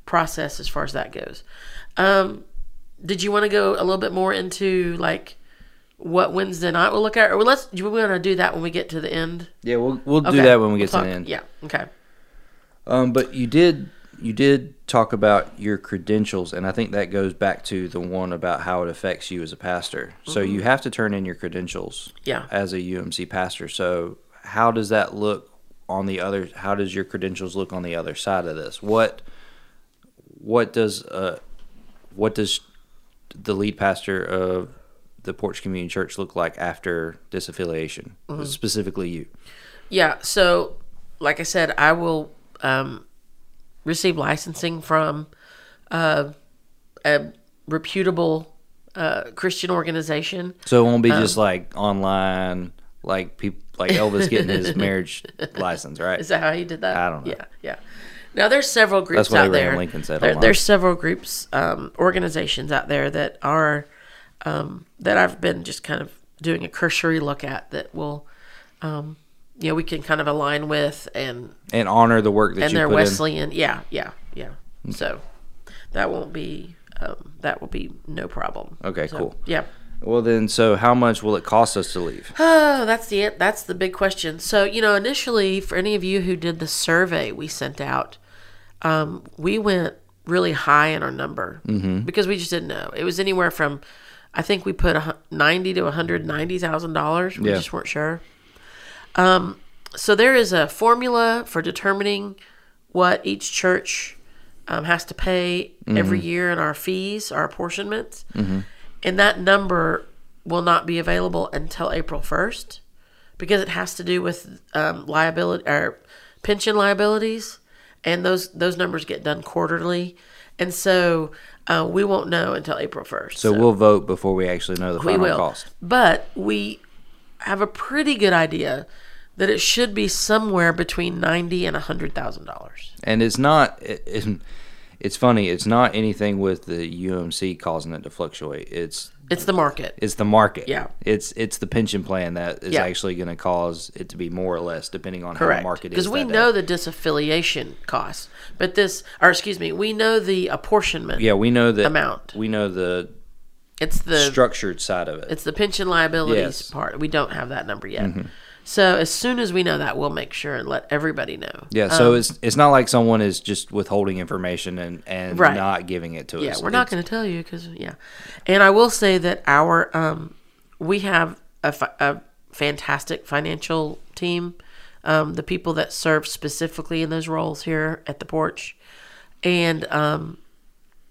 B: process as far as that goes. Um, did you want to go a little bit more into like what Wednesday night we'll look at, or let's do we want to do that when we get to the end?
C: Yeah, we'll we'll do that when we
B: we'll
C: get to
B: talk-
C: the end.
B: Yeah. Okay.
C: Um, but you did you did talk about your credentials, and I think that goes back to the one about how it affects you as a pastor. So you have to turn in your credentials.
B: Mm-hmm. Yeah.
C: As a UMC pastor, so how does that look on the other? How does your credentials look on the other side of this? What what does uh what does the lead pastor of the Porch Community Church look like after disaffiliation?
B: Mm-hmm.
C: Specifically, you.
B: Yeah. So, like I said, I will um, receive licensing from uh, a reputable uh, Christian organization.
C: So it won't be
B: Um,
C: just like online, like people like Elvis getting his (laughs) marriage license, right?
B: Is that how he did that?
C: I don't know.
B: Yeah, yeah. Now there's several groups
C: That's what
B: out there.
C: Lincoln said
B: There- there's several groups, um, organizations out there that are um, that I've been just kind of doing a cursory look at that will, um, know, we can kind of align with and
C: And honor the work that
B: and
C: you
B: they're Wesleyan. Yeah, yeah, yeah. So that won't be um, that will be no problem.
C: Okay,
B: So,
C: cool.
B: Yeah.
C: Well, then, so how much will it cost us to leave?
B: Oh, (sighs) that's the that's the big question. So you know, initially, for any of you who did the survey we sent out, um, we went really high in our number because we just didn't know. It was anywhere from, I think we put a, ninety to one hundred ninety thousand dollars. We
C: Yeah.
B: just weren't sure. Um, so there is a formula for determining what each church um, has to pay every year in our fees, our apportionments, and that number will not be available until April first because it has to do with um, liability or pension liabilities, and those those numbers get done quarterly, and so uh, we won't know until April first.
C: So we'll vote before we actually know the final cost.
B: but we have a pretty good idea that it should be somewhere between ninety and a hundred thousand dollars.
C: And it's not. It, it- it's funny. It's not anything with the UMC causing it to fluctuate. It's
B: It's the market.
C: it's the market.
B: Yeah.
C: It's it's the pension plan that is
B: Yeah.
C: actually going to cause it to be more or less depending on how the market is.
B: Because we
C: that day.
B: know the disaffiliation costs, but this, or excuse me, we know the apportionment.
C: Yeah, we know the
B: amount.
C: We know the
B: It's the
C: structured side of it.
B: it's the pension liabilities
C: Yes. Mm-hmm.
B: part. We don't have that number yet. So as soon as we know that, we'll make sure and let everybody know.
C: Yeah, so
B: Um,
C: it's it's not like someone is just withholding information and and
B: Right.
C: not giving it to
B: Yeah,
C: us.
B: Yeah, we're not going to tell you because yeah, and I will say that our um, we have a, fi- a fantastic financial team, um, the people that serve specifically in those roles here at the porch, and um,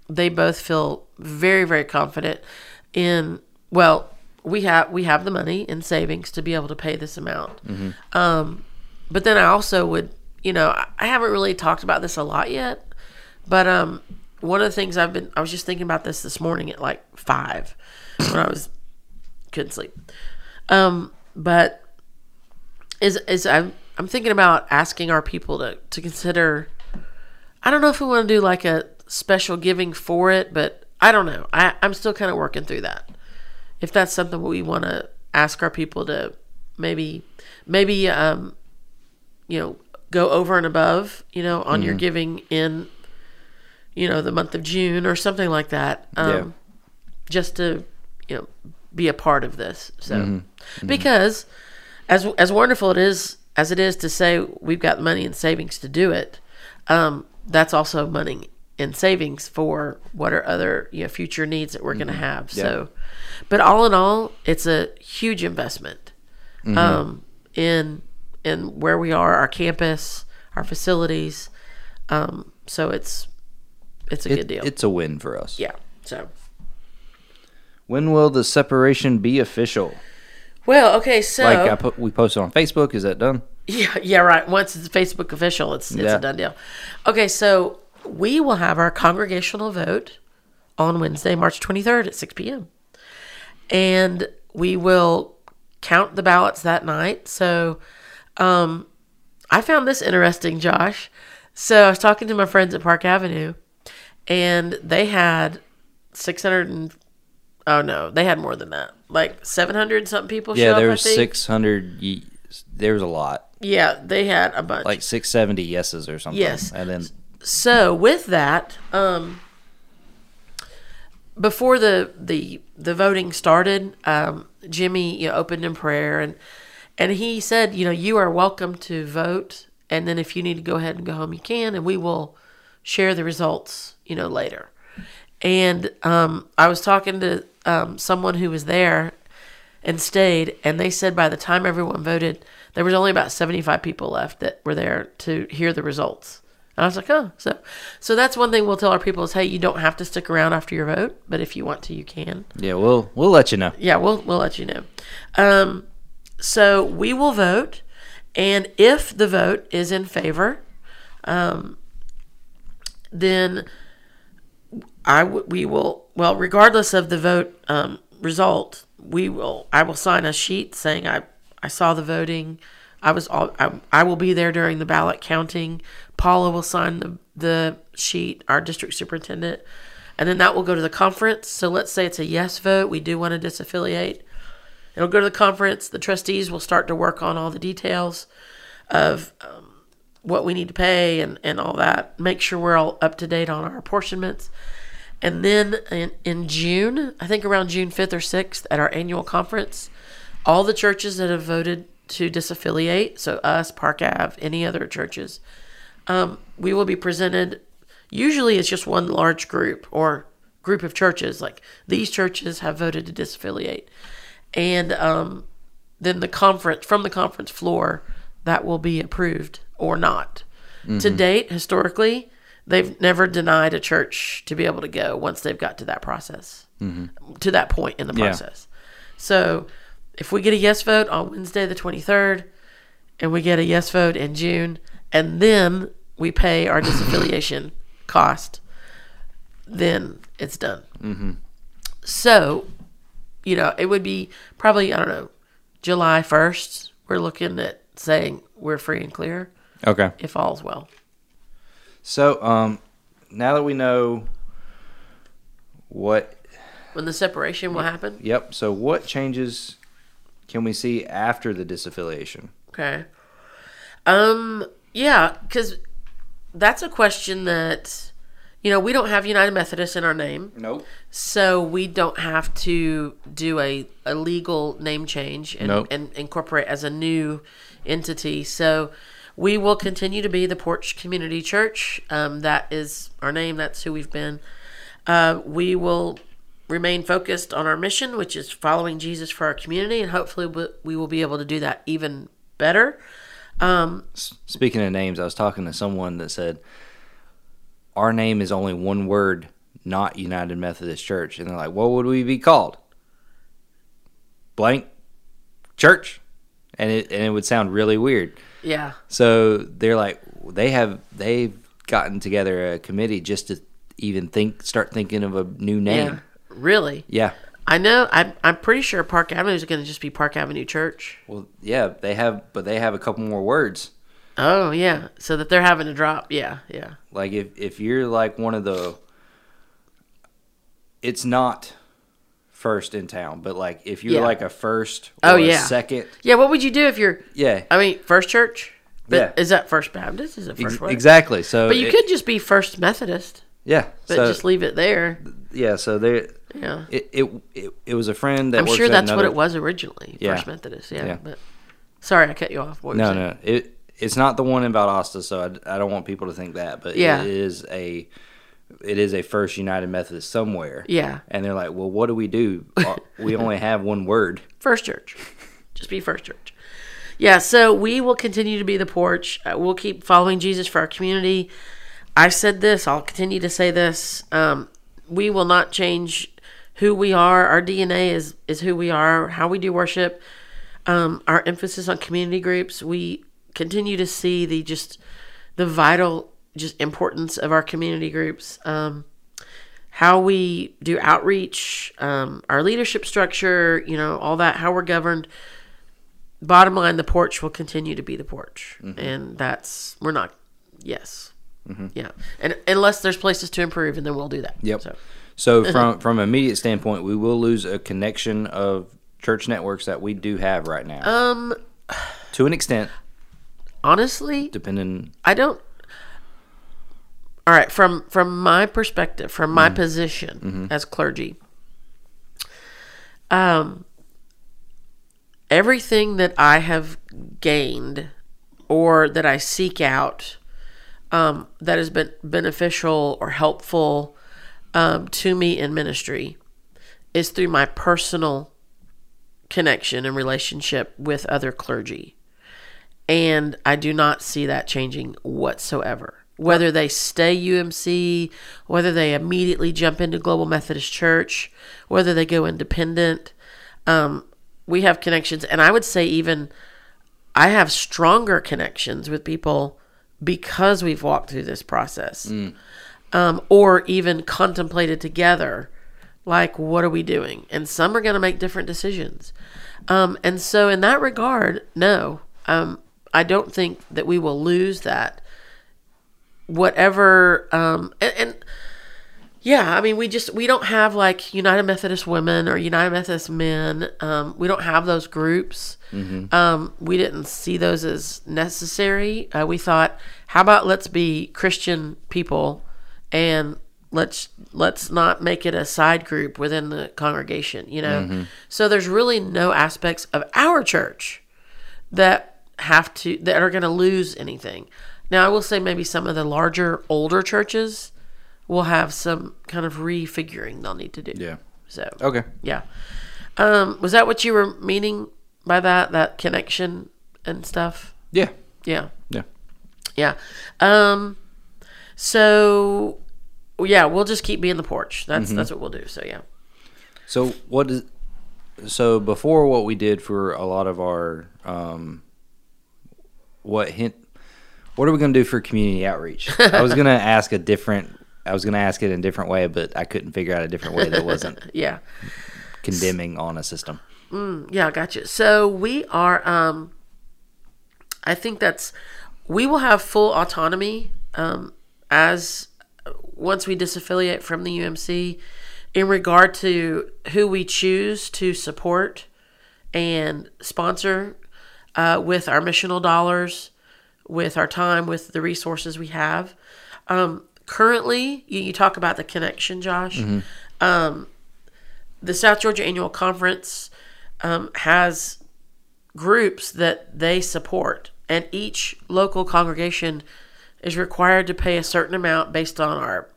B: they both feel very very confident in well we have we have the money in savings to be able to pay this amount. Um, but then i also would you know I, I haven't really talked about this a lot yet but um one of the things i've been i was just thinking about this this morning at like five when i was couldn't sleep. Um but is is i'm i'm thinking about asking our people to to consider I don't know if we want to do like a special giving for it, but I don't know. I, I'm still kind of working through that. If that's something we want to ask our people to maybe, maybe, um, you know, go over and above, you know, on your giving in, you know, the month of June or something like that. Um,
C: Yeah.
B: Just to, you know, be a part of this. So, because as as wonderful it is as it is to say we've got money and savings to do it, um, that's also money in savings for what are other you know future needs that we're going to have. So, but all in all, it's a huge investment um, in in where we are, our campus, our facilities. Um, so it's it's a
C: It-
B: good deal.
C: It's a win for us.
B: yeah. So
C: When will the separation be official?
B: well, okay. So
C: Like I put, we posted on Facebook. Is that done?
B: Yeah, yeah, right. Once it's Facebook official, it's it's
C: Yeah.
B: a done deal. Okay, so we will have our congregational vote on Wednesday, March 23rd at 6 p.m. And we will count the ballots that night. So um I found this interesting, Josh. So I was talking to my friends at Park Avenue and they had 600 and oh no, they had more than that. Like 700 something people
C: Yeah,
B: show up, think.
C: six hundred. There's a lot,
B: Yeah, they had a bunch.
C: like six seventy yeses or something.
B: Yes.
C: and then
B: so with that um before the the the voting started um jimmy you know, opened in prayer and and he said you know you are welcome to vote and then if you need to go ahead and go home you can and we will share the results you know later. And um i was talking to um someone who was there and stayed and they said by the time everyone voted there was only about 75 people left that were there to hear the results and i was like oh so so that's one thing we'll tell our people is hey you don't have to stick around after your vote but if you want to you can
C: yeah, we'll we'll let you know.
B: yeah we'll we'll let you know um so we will vote and if the vote is in favor um then I w- we will well regardless of the vote um, result we will I will sign a sheet saying I I saw the voting I was all I, I will be there during the ballot counting. Paula will sign the the sheet our district superintendent and then that will go to the conference. So let's say it's a yes vote. We do want to disaffiliate. It'll go to the conference. The trustees will start to work on all the details of um, what we need to pay and, and all that. Make sure we're all up to date on our apportionments. And then in, in June, I think around June 5th or 6th at our annual conference, all the churches that have voted to disaffiliate, so us, Park Ave, any other churches, um, we will be presented. Usually it's just one large group or group of churches. Like these churches have voted to disaffiliate. And um, then the conference, from the conference floor, that will be approved or not. To date, historically, they've never denied a church to be able to go once they've got to that process, to that point in the
C: Yeah.
B: process. So if we get a yes vote on Wednesday, the 23rd, and we get a yes vote in June, and then we pay our disaffiliation (coughs) cost, then it's done. Mm-hmm. So, you know, it would be probably, I don't know, July 1st, we're looking at saying we're free and clear
C: Okay.
B: if all's well.
C: So, um, now that we know what,
B: When the separation will happen.
C: yep. So, what changes can we see after the disaffiliation?
B: Okay. Um. Yeah, because that's a question that you know we don't have United Methodist in our name,
C: Nope.
B: so we don't have to do a, a legal name change and,
C: Nope.
B: and incorporate as a new entity. So we will continue to be the Porch Community Church. Um, that is our name. That's who we've been. Uh, we will remain focused on our mission, which is following Jesus for our community, and hopefully we- will be able to do that even better.
C: Um, speaking of names, I was talking to someone that said our name is only one word, not United Methodist Church, and they're like, "What would we be called?" Blank church, and it and it would sound really weird.
B: Yeah.
C: So they're like, they have they've gotten together a committee just to even think, start thinking of a new
B: Yeah. Really?
C: Yeah.
B: I know. I'm, I'm pretty sure Park Avenue is going to just be Park Avenue Church.
C: Well, yeah, they have, but they have a couple more words.
B: Oh, yeah. So that they're having to drop. Yeah. Yeah.
C: Like if if you're like one of the, it's not first in town, but like if you're
B: Yeah.
C: like a first oh, or
B: Oh,
C: a
B: yeah.
C: second,
B: Yeah. What would you do if you're,
C: yeah,
B: I mean, First Church? But
C: Yeah.
B: Is that First Baptist? Is it First
C: ex- exactly. So
B: But you
C: it-
B: could just be First Methodist,
C: yeah,
B: but
C: so
B: just leave it there.
C: yeah, so they
B: Yeah.
C: it, it it it was a friend that
B: I'm sure
C: at
B: that's what it was originally.
C: Yeah.
B: First Methodist. Yeah.
C: Yeah.
B: But sorry, I cut you off. What
C: No, no, it it's not the one in Valdosta, so I, I don't want people to think that. But
B: Yeah.
C: it is a it is a First United Methodist somewhere.
B: Yeah.
C: and they're like, well, what do we do? (laughs) We only have one word.
B: First Church. Just be First Church. Yeah, so we will continue to be the porch. Uh, we'll keep following Jesus for our community. I said this, I'll continue to say this. Um, we will not change who we are. Our DNA is, is who we are, how we do worship, um, our emphasis on community groups. We continue to see the just the vital just importance of our community groups. Um, how we do outreach, um, our leadership structure, you know, all that, how we're governed. Bottom line, the porch will continue to be the porch, and that's we're not. Yes, yeah, and unless there's places to improve, and then we'll do that.
C: Yep.
B: So
C: So from from an immediate standpoint, we will lose a connection of church networks that we do have right now.
B: Um,
C: to an extent,
B: honestly,
C: depending.
B: I don't. All right, from from my perspective, from my position as clergy, um, everything that I have gained or that I seek out um, that has been beneficial or helpful um, to me in ministry is through my personal connection and relationship with other clergy. And I do not see that changing whatsoever. Whether they stay UMC, whether they immediately jump into Global Methodist Church, whether they go independent, um, we have connections. And I would say, even I have stronger connections with people because we've walked through this process um, or even contemplated together like what are we doing? And some are going to make different decisions. Um, and so in that regard no. Um, i don't think that we will lose that. Whatever um, and, and yeah i mean we just we don't have like united methodist women or united methodist men. Um, we don't have those groups. Um, we didn't see those as necessary. Uh, we thought how about let's be christian people and let's let's not make it a side group within the congregation you know so there's really no aspects of our church that have to that are going to lose anything now i will say maybe some of the larger older churches will have some kind of refiguring they'll need to do
C: Yeah.
B: so
C: Okay.
B: yeah um was that what you were meaning by that that connection and stuff
C: Yeah.
B: yeah
C: Yeah.
B: yeah. Um. So, yeah, we'll just keep being the porch. That's that's what we'll do. So yeah.
C: So what is so before what we did for a lot of our um what hint what are we going to do for community outreach? I was going (laughs) to ask a different I was going to ask it in a different way, but I couldn't figure out a different way that wasn't (laughs)
B: Yeah.
C: condemning on a system.
B: Yeah, gotcha. So we are. Um, I think that's we will have full autonomy um, as once we disaffiliate from the UMC in regard to who we choose to support and sponsor uh, with our missional dollars, with our time, with the resources we have. Um, currently, you, you talk about the connection, Josh. Um, the South Georgia Annual Conference um, has groups that they support, and each local congregation is required to pay a certain amount based on our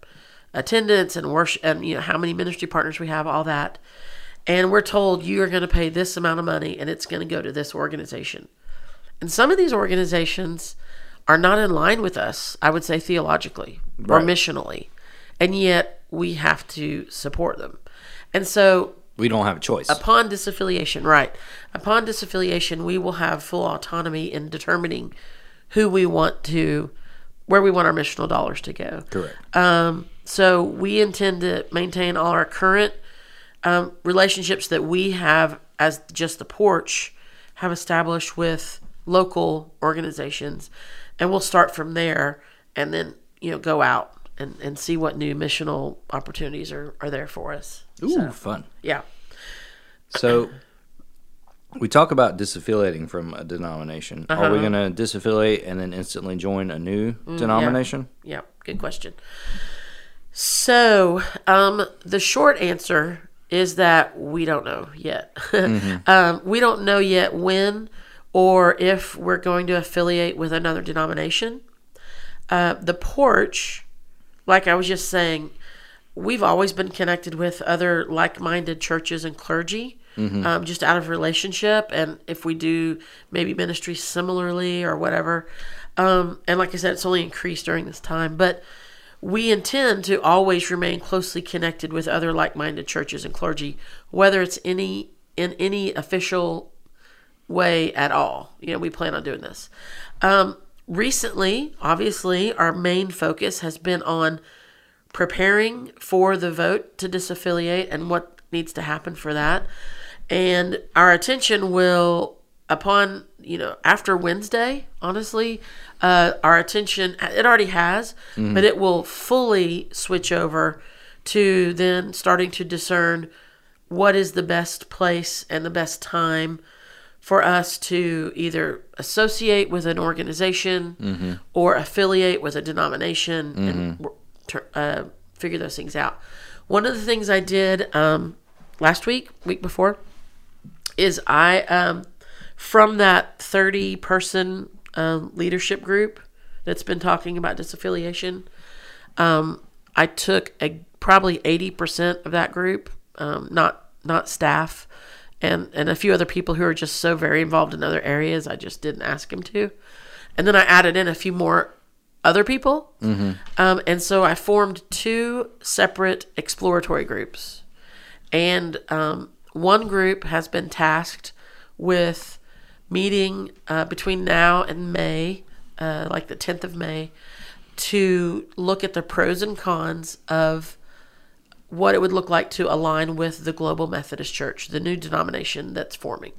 B: attendance and worship, and you know how many ministry partners we have, all that. And we're told you are going to pay this amount of money, and it's going to go to this organization. And some of these organizations are not in line with us, I would say theologically or missionally, and yet we have to support them. And so
C: We don't have a choice.
B: upon disaffiliation, right? Upon disaffiliation, we will have full autonomy in determining who we want to, where we want our missional dollars to go.
C: Correct.
B: Um, so we intend to maintain all our current um, relationships that we have as just the porch have established with local organizations, and we'll start from there, and then you know go out and, and see what new missional opportunities are, are there for us.
C: Ooh, fun.
B: Yeah.
C: So we talk about disaffiliating from a denomination. Are we
B: Uh-huh.
C: going to disaffiliate and then instantly join a new denomination?
B: Yeah, good question. So, um, the short answer is that we don't know yet. (laughs) um, we don't know yet when or if we're going to affiliate with another denomination. Uh, the porch, like I was just saying, we've always been connected with other like-minded churches and clergy um, just out of relationship and if we do maybe ministry similarly or whatever um, and like i said it's only increased during this time but we intend to always remain closely connected with other like-minded churches and clergy whether it's any in any official way at all. You know, we plan on doing this. Um, recently, obviously, our main focus has been on preparing for the vote to disaffiliate and what needs to happen for that. And our attention will, upon, you know, after Wednesday, honestly, uh, our attention, it already has, but it will fully switch over to then starting to discern what is the best place and the best time for us to either associate with an organization or affiliate with a denomination and uh, figure those things out. One of the things I did um, last week, week before, is I um, from that thirty person um, leadership group that's been talking about disaffiliation. Um, I took a probably eighty percent of that group, um, not not staff, and and a few other people who are just so very involved in other areas. I just didn't ask them to, and then I added in a few more other people, um, and so I formed two separate exploratory groups, and um, one group has been tasked with meeting uh, between now and May, uh, like the 10th of May, to look at the pros and cons of what it would look like to align with the Global Methodist Church, the new denomination that's forming.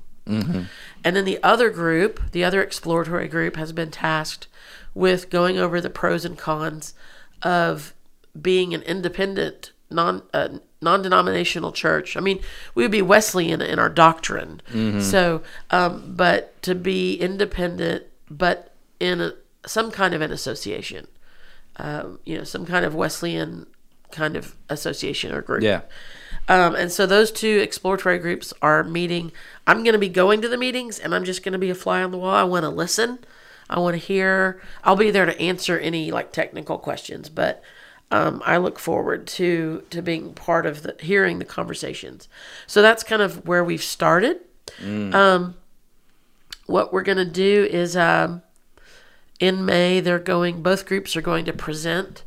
B: And then the other group, the other exploratory group, has been tasked with going over the pros and cons of being an independent, non uh, non denominational church. I mean, we would be Wesleyan in our doctrine. So, um, but to be independent, but in a, some kind of an association, um, you know, some kind of Wesleyan kind of association or group.
C: Yeah.
B: Um, and so those two exploratory groups are meeting. I'm going to be going to the meetings and I'm just going to be a fly on the wall. I want to listen. I want to hear. I'll be there to answer any like technical questions, but um, I look forward to to being part of the hearing the conversations. So that's kind of where we've started. Um, what we're going to do is um, in May they're going. Both groups are going to present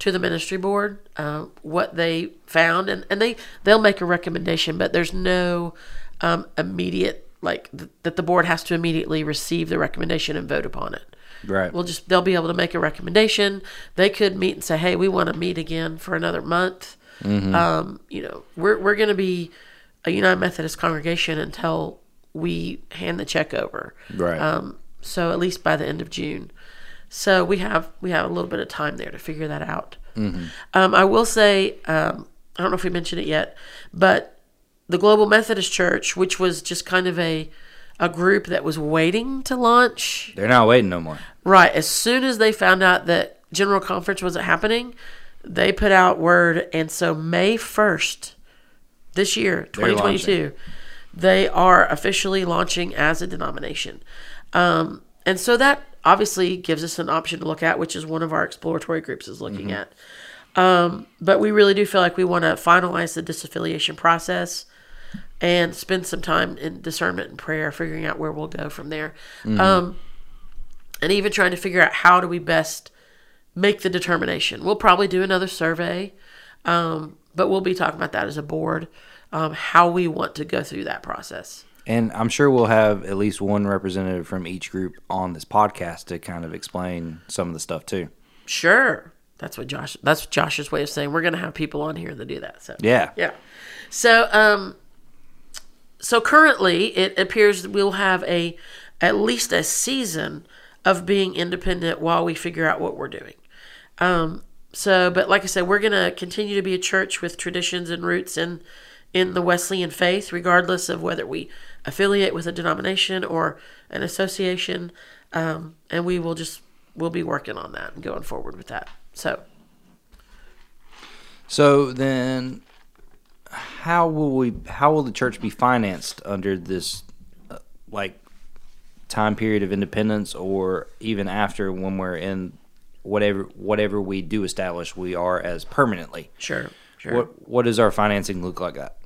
B: to the ministry board uh, what they found, and, and they they'll make a recommendation, but there's no um, immediate like th- that the board has to immediately receive the recommendation and vote upon it.
C: Right.
B: We'll just they'll be able to make a recommendation. They could meet and say, "Hey, we want to meet again for another month." Um, you know, we're we're going to be a United Methodist congregation until we hand the check over.
C: Right.
B: Um, so at least by the end of June. So we have we have a little bit of time there to figure that out. Um, I will say um, I don't know if we mentioned it yet, but the Global Methodist Church, which was just kind of a a group that was waiting to launch,
C: They're not waiting no more.
B: right as soon as they found out that General Conference wasn't happening, they put out word, and so May first this year, 2022, they are officially launching as a denomination. Um, and so that obviously gives us an option to look at, which is one of our exploratory groups is looking at. Um, but we really do feel like we want to finalize the disaffiliation process and spend some time in discernment and prayer, figuring out where we'll go from there. Um, and even trying to figure out how do we best make the determination. We'll probably do another survey, um, but we'll be talking about that as a board, um, how we want to go through that process.
C: And I'm sure we'll have at least one representative from each group on this podcast to kind of explain some of the stuff too.
B: Sure, that's what Josh. That's Josh's way of saying we're going to have people on here that do that. So
C: Yeah.
B: Yeah. So um so currently it appears that we'll have a at least a season of being independent while we figure out what we're doing. Um so but like I said, we're gonna continue to be a church with traditions and roots in in the Wesleyan faith, regardless of whether we affiliate with a denomination or an association. Um, and we will just we'll be working on that and going forward with that. So
C: So then, how will we? How will the church be financed under this, uh, like, time period of independence, or even after when we're in whatever whatever we do establish, we are as permanently.
B: sure, sure.
C: What what does our financing look like that?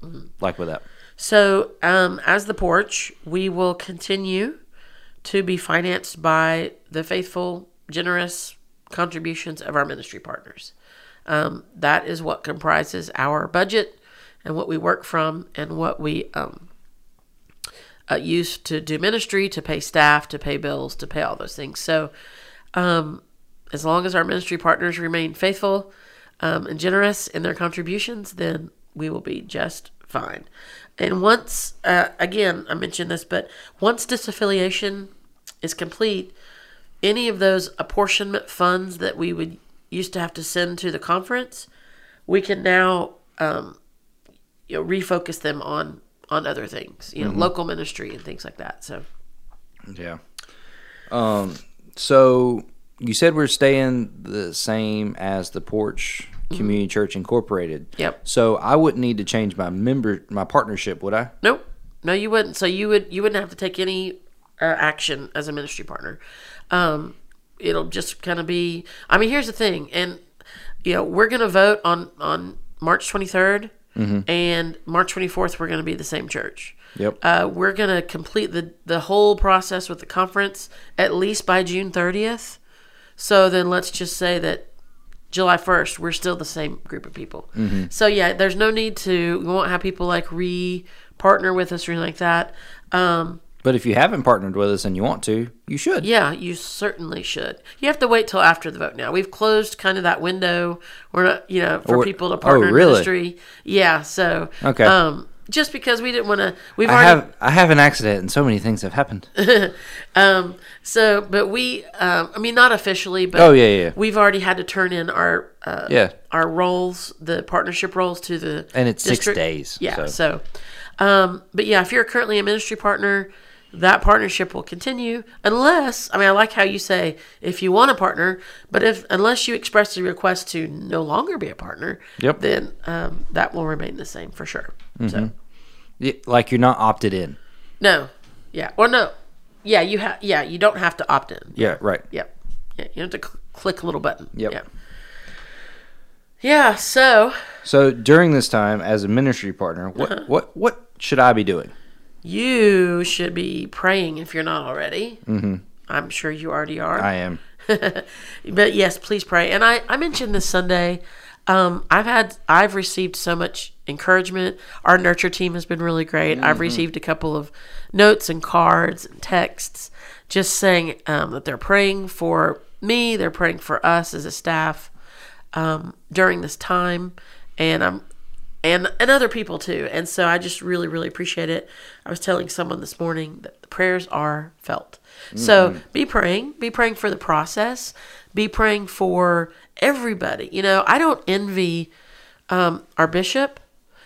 C: Like with that?
B: So, um, as the porch, we will continue to be financed by the faithful, generous contributions of our ministry partners. Um, that is what comprises our budget and what we work from and what we um, uh, use to do ministry, to pay staff, to pay bills, to pay all those things. So, um, as long as our ministry partners remain faithful um, and generous in their contributions, then we will be just fine. And once, uh, again, I mentioned this, but once disaffiliation is complete, any of those apportionment funds that we would used to have to send to the conference, we can now um, you know, refocus them on on other things, you know, local ministry and things like that. So
C: Yeah. Um. So you said we're staying the same as the Porch Community Church Incorporated.
B: Yep.
C: So I wouldn't need to change my member my partnership, would I?
B: Nope. No, you wouldn't. So you would you wouldn't have to take any uh, action as a ministry partner. Um, it'll just kind of be. I mean, here's the thing, and you know, we're gonna vote on on March 23rd, and March 24th we're gonna be the same church.
C: Yep.
B: Uh, we're gonna complete the the whole process with the conference at least by June 30th. So then let's just say that July 1st, we're still the same group of people. So yeah, there's no need to, we won't have people like re partner with us or anything like that. Um,
C: But if you haven't partnered with us and you want to, you should.
B: yeah, you certainly should. You have to wait till after the vote now. We've closed kind of that window. We're not, you know, for
C: Or-
B: people to
C: oh,
B: partner in ministry. Yeah, so.
C: Okay.
B: Um, just because we didn't want to, we've
C: I
B: already
C: have I have an accident and so many things have happened. (laughs)
B: Um, so, but we, um, I mean, not officially, but
C: Oh, yeah, yeah,
B: we've already had to turn in our, uh,
C: Yeah.
B: our roles, the partnership roles to the,
C: And it's six days,
B: Yeah.
C: so.
B: So, um, but yeah, if you're currently a ministry partner, that partnership will continue unless, I mean, I like how you say if you want a partner, but if, unless you express a request to no longer be a partner,
C: Yep.
B: then, um, that will remain the same for sure.
C: Mm-hmm.
B: So,
C: Yeah, like you're not opted in.
B: no. Yeah. Or no. Yeah. You have, yeah, you don't have to opt in.
C: Yeah, right.
B: Yep. Yeah, you have to cl- click a little button.
C: Yep.
B: Yeah. Yeah. So
C: So during this time as a ministry partner, what
B: Uh-huh.
C: what what should I be doing?
B: You should be praying if you're not already. Mm-hmm. I'm sure you already are.
C: I am. (laughs)
B: but yes, please pray. And I, I mentioned this Sunday. Um, I've had I've received so much encouragement. Our nurture team has been really great. I've received a couple of notes and cards and texts just saying um, that they're praying for me. They're praying for us as a staff um, during this time, and I'm and and other people too. And so I just really really appreciate it. I was telling someone this morning that the prayers are felt. So be praying, be praying for the process, be praying for everybody. You know, I don't envy um, our bishop,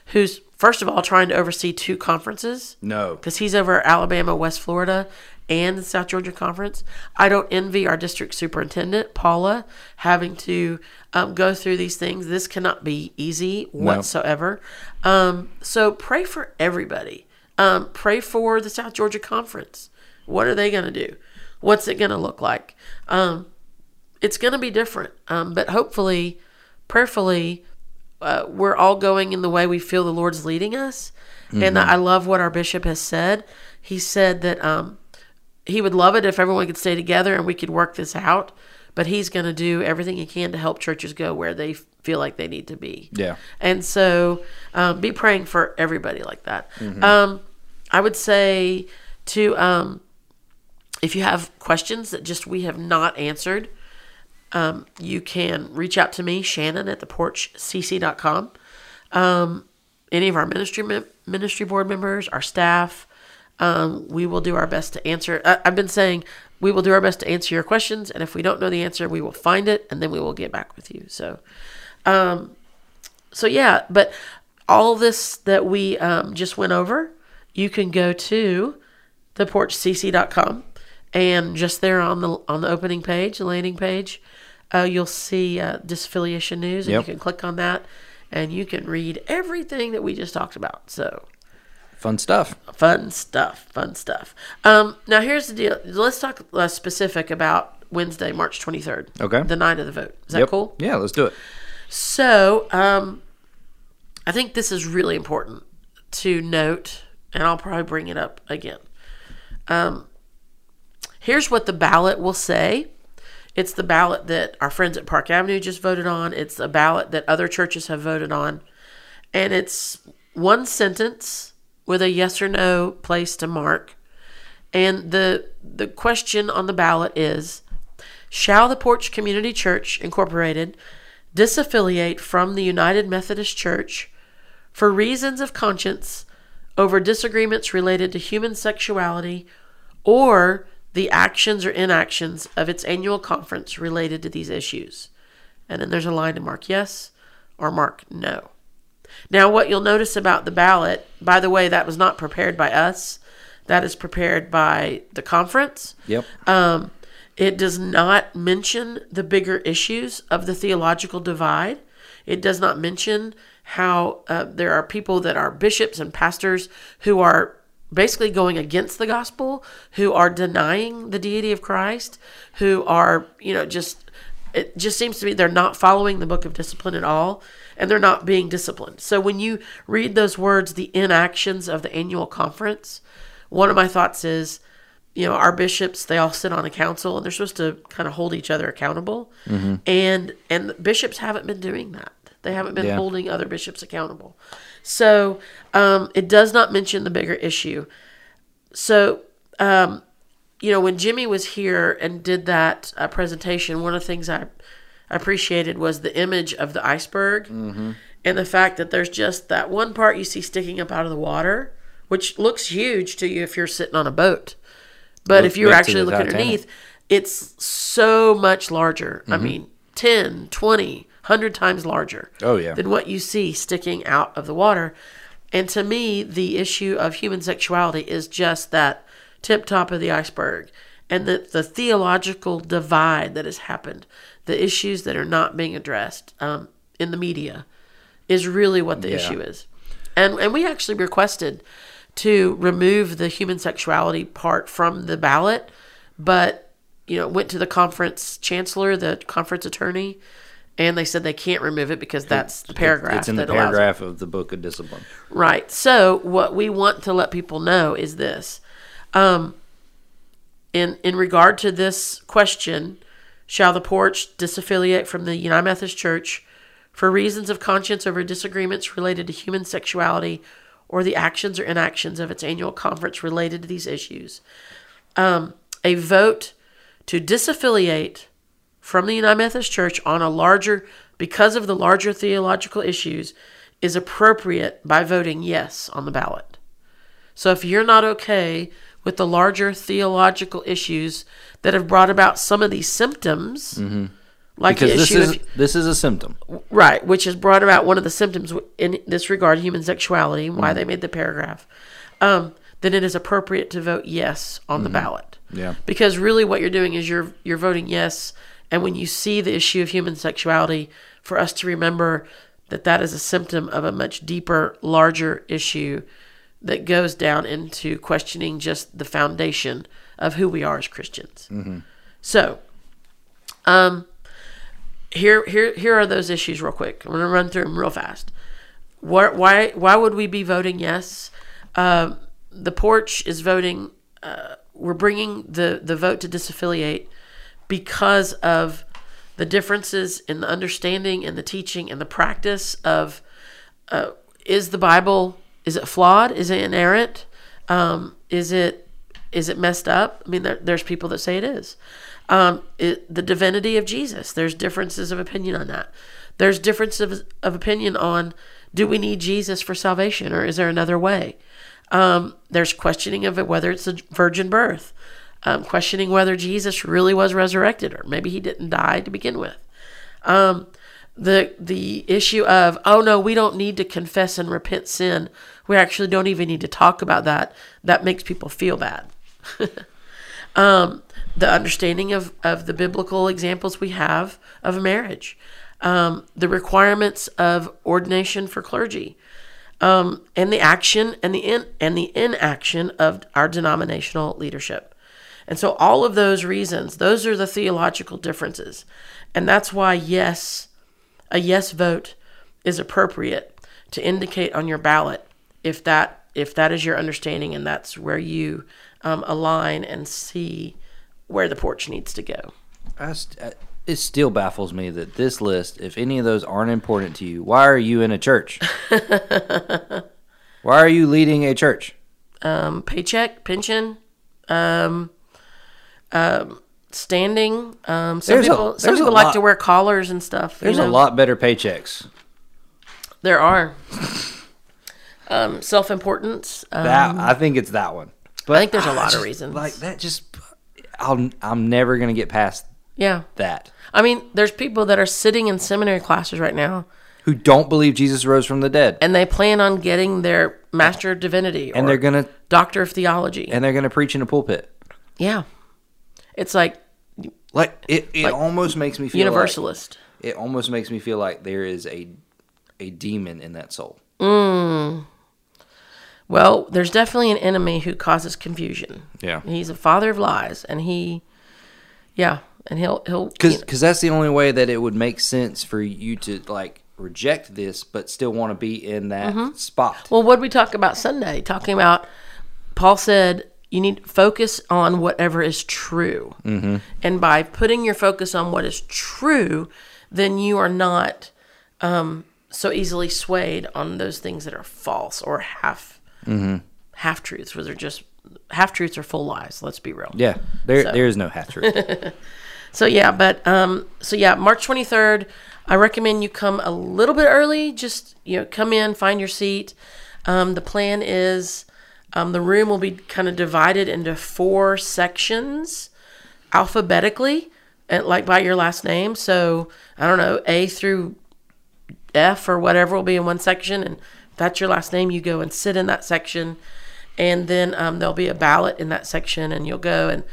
B: who's first of all trying to oversee two conferences
C: No.
B: because he's over Alabama, West Florida, and the South Georgia Conference. I don't envy our district superintendent, Paula, having to um, go through these things. This cannot be easy whatsoever. Um, so pray for everybody. Um, pray for the South Georgia Conference. What are they going to do? What's it going to look like? Um, it's going to be different, um, but hopefully, prayerfully, uh, we're all going in the way we feel the Lord's leading us. And I love what our bishop has said. He said that um, he would love it if everyone could stay together and we could work this out. But he's going to do everything he can to help churches go where they feel like they need to be.
C: Yeah.
B: And so um, be praying for everybody like that. Um, I would say to, um, if you have questions that just we have not answered, um, you can reach out to me, Shannon at theporchcc.com. Um, any of our ministry ministry board members, our staff, um, we will do our best to answer. I- I've been saying we will do our best to answer your questions, and if we don't know the answer, we will find it, and then we will get back with you. So, um, so yeah, but all this that we um, just went over, you can go to theporchcc.com and just there on the on the opening page, the landing page, uh, you'll see uh, disaffiliation news, and
C: Yep.
B: you can click on that, and you can read everything that we just talked about. So
C: Fun stuff.
B: fun stuff, fun stuff. Um, now here's the deal. Let's talk uh, specific about Wednesday, March 23rd.
C: Okay.
B: the night of the vote. Is that
C: Yep.
B: cool?
C: Yeah, let's do it.
B: So, um, I think this is really important to note, and I'll probably bring it up again. Um, here's what the ballot will say. It's the ballot that our friends at Park Avenue just voted on. It's a ballot that other churches have voted on. And it's one sentence with a yes or no place to mark. And the the question on the ballot is Shall the Porch Community Church Incorporated disaffiliate from the United Methodist Church for reasons of conscience over disagreements related to human sexuality or the actions or inactions of its annual conference related to these issues? And then there's a line to mark yes or mark no. Now, what you'll notice about the ballot, by the way, that was not prepared by us. That is prepared by the conference.
C: Yep.
B: Um, it does not mention the bigger issues of the theological divide. It does not mention how uh, there are people that are bishops and pastors who are basically going against the gospel, who are denying the deity of Christ, who are, you know, just, it just seems to me they're not following the book of discipline at all and they're not being disciplined. So when you read those words, the inactions of the annual conference, one of my thoughts is, you know, our bishops, they all sit on a council and they're supposed to kind of hold each other accountable. And and bishops haven't been doing that. They haven't been
C: Yeah.
B: holding other bishops accountable. So um, it does not mention the bigger issue. So, um, you know, when Jimmy was here and did that uh, presentation, one of the things I appreciated was the image of the iceberg and the fact that there's just that one part you see sticking up out of the water, which looks huge to you if you're sitting on a boat. But
C: Look
B: if you were
C: back to
B: actually looking underneath, it's so much larger. I mean, 10, 20, 100 times larger
C: Oh, yeah.
B: than what you see sticking out of the water. And to me, the issue of human sexuality is just that tip top of the iceberg. And the, the theological divide that has happened, the issues that are not being addressed um, in the media, is really what the
C: Yeah.
B: issue is. And, and we actually requested to remove the human sexuality part from the ballot, but you know went to the conference chancellor, the conference attorney, and they said they can't remove it because that's the paragraph.
C: It's in the paragraph of the book of discipline.
B: Right. So what we want to let people know is this. Um, in in regard to this question, shall the porch disaffiliate from the United Methodist Church for reasons of conscience over disagreements related to human sexuality or the actions or inactions of its annual conference related to these issues? Um, a vote to disaffiliate from the United Methodist Church on a larger because of the larger theological issues is appropriate by voting yes on the ballot. So if you're not okay with the larger theological issues that have brought about some of these symptoms, mm-hmm. like
C: Because
B: the
C: this is
B: of
C: this is a symptom.
B: right, which has brought about one of the symptoms in this regard, human sexuality, why mm-hmm. they made the paragraph, um, then it is appropriate to vote yes on the mm-hmm. ballot.
C: Yeah.
B: Because really, what you're doing is you're you're voting yes, and when you see the issue of human sexuality, for us to remember that that is a symptom of a much deeper, larger issue that goes down into questioning just the foundation of who we are as Christians. So, um, here here here are those issues real quick. I'm gonna run through them real fast. What, why why would we be voting yes? Uh, the porch is voting. Uh, we're bringing the the vote to disaffiliate because of the differences in the understanding and the teaching and the practice of uh, is the Bible is it flawed? Is it inerrant? Um, is it is it messed up? I mean, there, there's people that say it is. Um, it, the divinity of Jesus. There's differences of opinion on that. There's differences of, of opinion on do we need Jesus for salvation or is there another way? Um, there's questioning of it whether it's a virgin birth, um, questioning whether Jesus really was resurrected or maybe he didn't die to begin with. Um, the the issue of oh no, we don't need to confess and repent sin. We actually don't even need to talk about that. That makes people feel bad. (laughs) um, the understanding of, of the biblical examples we have of marriage, um, the requirements of ordination for clergy, um, and the action and the in, and the inaction of our denominational leadership. And so all of those reasons, those are the theological differences. And that's why yes, a yes vote is appropriate to indicate on your ballot if that if that is your understanding and that's where you um, align and see where the porch needs to go.
C: I st- I- it still baffles me that this list, if any of those aren't important to you, why are you in a church? (laughs) why are you leading a church?
B: Um, paycheck, pension, um, um, standing. Um, some
C: There's a-
B: people, some people like
C: lot-
B: to wear collars and stuff. you
C: There's a lot better paychecks.
B: There are. Um, self-importance. Um,
C: That I think it's that one. But
B: I think there's a lot of reasons.
C: Like that, just I'll I'm never gonna get past
B: yeah.
C: that.
B: I mean, there's people that are sitting in seminary classes right now,
C: Who don't believe Jesus rose from the dead,
B: and they plan on getting their Master of Divinity
C: and they're gonna
B: Doctor of Theology.
C: and they're gonna preach in a pulpit.
B: yeah. It's like
C: Like it, it
B: Like
C: almost makes me feel like-
B: universalist.
C: it almost makes me feel like there is a a demon in that soul. Mm.
B: Well, there's definitely an enemy who causes confusion.
C: Yeah.
B: He's a father of lies, and he, yeah, and he'll he'll
C: Because that's the only way that it would make sense for you to like reject this, but still want to be in that mm-hmm. spot.
B: Well, what did we talk about Sunday? Talking about Paul said you need to focus on whatever is true, mm-hmm. and by putting your focus on what is true, then you are not um, so easily swayed on those things that are false or half half truths, where they're just half truths are full lies. Let's be real.
C: yeah, there
B: So-
C: there is no half truth. (laughs)
B: So yeah, but um, so yeah, March twenty third. I recommend you come a little bit early. Just you know, come in, find your seat. Um, the plan is um, the room will be kind of divided into four sections alphabetically, like by your last name. So I don't know, A through F or whatever will be in one section, and if that's your last name, you go and sit in that section, and then um, there'll be a ballot in that section, and you'll go and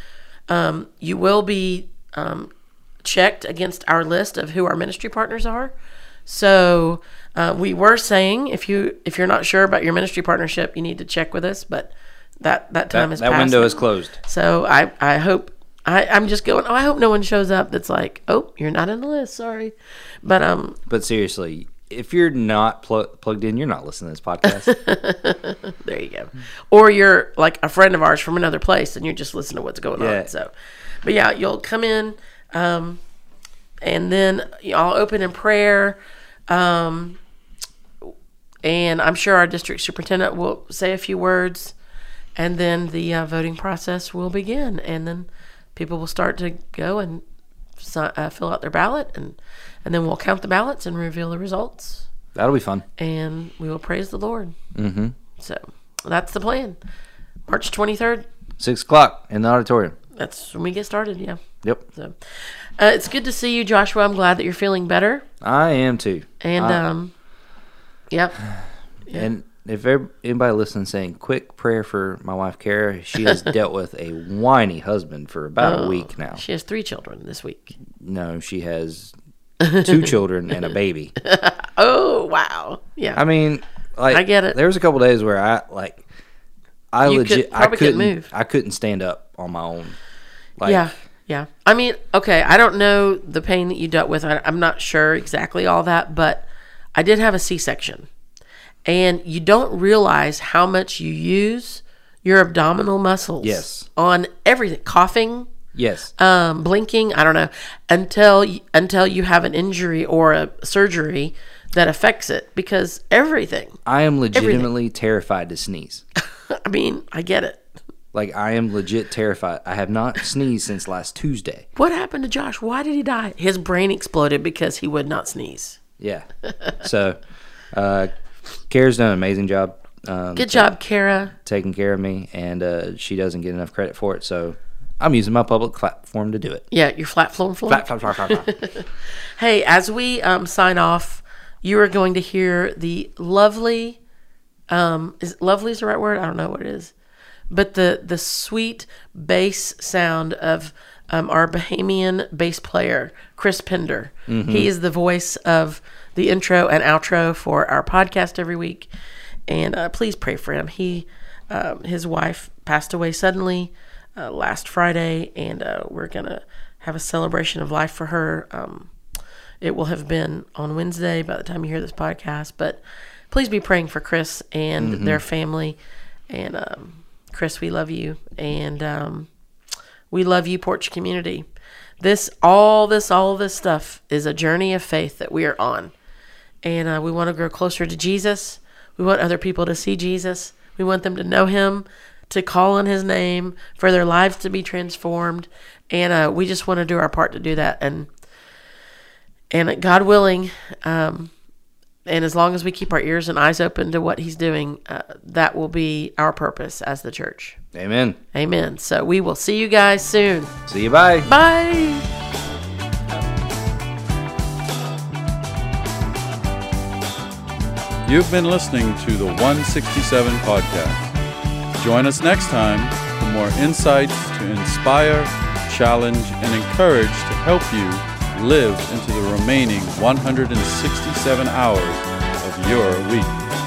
B: um, you will be um, checked against our list of who our ministry partners are. So uh, we were saying if you if you're not sure about your ministry partnership, you need to check with us, but that that time
C: that
B: is
C: that window is closed.
B: So I I hope I I'm just going. Oh, I hope no one shows up that's like, oh, you're not in the list. Sorry, but um,
C: But seriously, if you're not pl- plugged in, you're not listening to this podcast. (laughs)
B: there you go. Or you're like a friend of ours from another place, and you're just listening to what's going
C: Yeah.
B: on. So, but yeah, you'll come in, um, and then I'll open in prayer. Um, and I'm sure our district superintendent will say a few words, and then the uh, voting process will begin, and then people will start to go and uh, fill out their ballot, and and then we'll count the ballots and reveal the results.
C: That'll be fun.
B: and we will praise the Lord.
C: Mm-hmm.
B: So that's the plan. March 23rd,
C: Six o'clock in the auditorium.
B: that's when we get started. Yeah.
C: Yep.
B: So uh, it's good to see you, Joshua. I'm glad that you're feeling better.
C: I am too.
B: And,
C: I-
B: um, yep. (sighs)
C: And if anybody listening saying quick prayer for my wife Kara, she has (laughs) dealt with a whiny husband for about
B: Oh.
C: a week now.
B: She has three children this week.
C: No, she has (laughs) two children and a baby. (laughs)
B: Oh, wow. Yeah.
C: I mean, like
B: I get it.
C: There was a couple days where I like, I
B: You
C: legit, I
B: couldn't
C: couldn't,
B: move.
C: I couldn't stand up on my own. Like,
B: yeah. Yeah. I mean, okay, I don't know the pain that you dealt with. I, I'm not sure exactly all that, but I did have a C section. And you don't realize how much you use your abdominal muscles
C: Yes.
B: on everything coughing,
C: yes,
B: um, blinking, I don't know, until until you have an injury or a surgery that affects it because everything.
C: I am legitimately terrified to sneeze. (laughs)
B: I mean, I get it.
C: Like I am legit terrified. I have not sneezed since last Tuesday.
B: What happened to Josh? Why did he die? His brain exploded because he would not sneeze.
C: Yeah. So, uh, Kara's done an amazing job. Um,
B: Good job, Kara.
C: taking care of me, and uh, she doesn't get enough credit for it. So, I'm using my public platform to do it.
B: Yeah, your flat floor floor.
C: Flat, flat, flat, flat, flat. (laughs)
B: Hey, as we um, sign off, you are going to hear the lovely. Um, is lovely is the right word? I don't know what it is, but the the sweet bass sound of um, our Bahamian bass player Chris Pender. He is the voice of the intro and outro for our podcast every week, and uh, please pray for him. He um, his wife passed away suddenly uh, last Friday, and uh, we're gonna have a celebration of life for her. Um, it will have been on Wednesday by the time you hear this podcast. But please be praying for Chris and their family. And um, Chris, we love you, and um, we love you, Porch community. This, all this, all this stuff is a journey of faith that we are on, and uh, we want to grow closer to Jesus. We want other people to see Jesus. We want them to know Him, to call on His name, for their lives to be transformed, and uh, we just want to do our part to do that. And and God willing, um, and as long as we keep our ears and eyes open to what He's doing, uh, that will be our purpose as the church.
C: Amen.
B: Amen. So we will see you guys soon.
C: See you. Bye.
B: Bye.
A: You've been listening to the 167 podcast. Join us next time for more insights to inspire, challenge, and encourage to help you live into the remaining 167 hours of your week.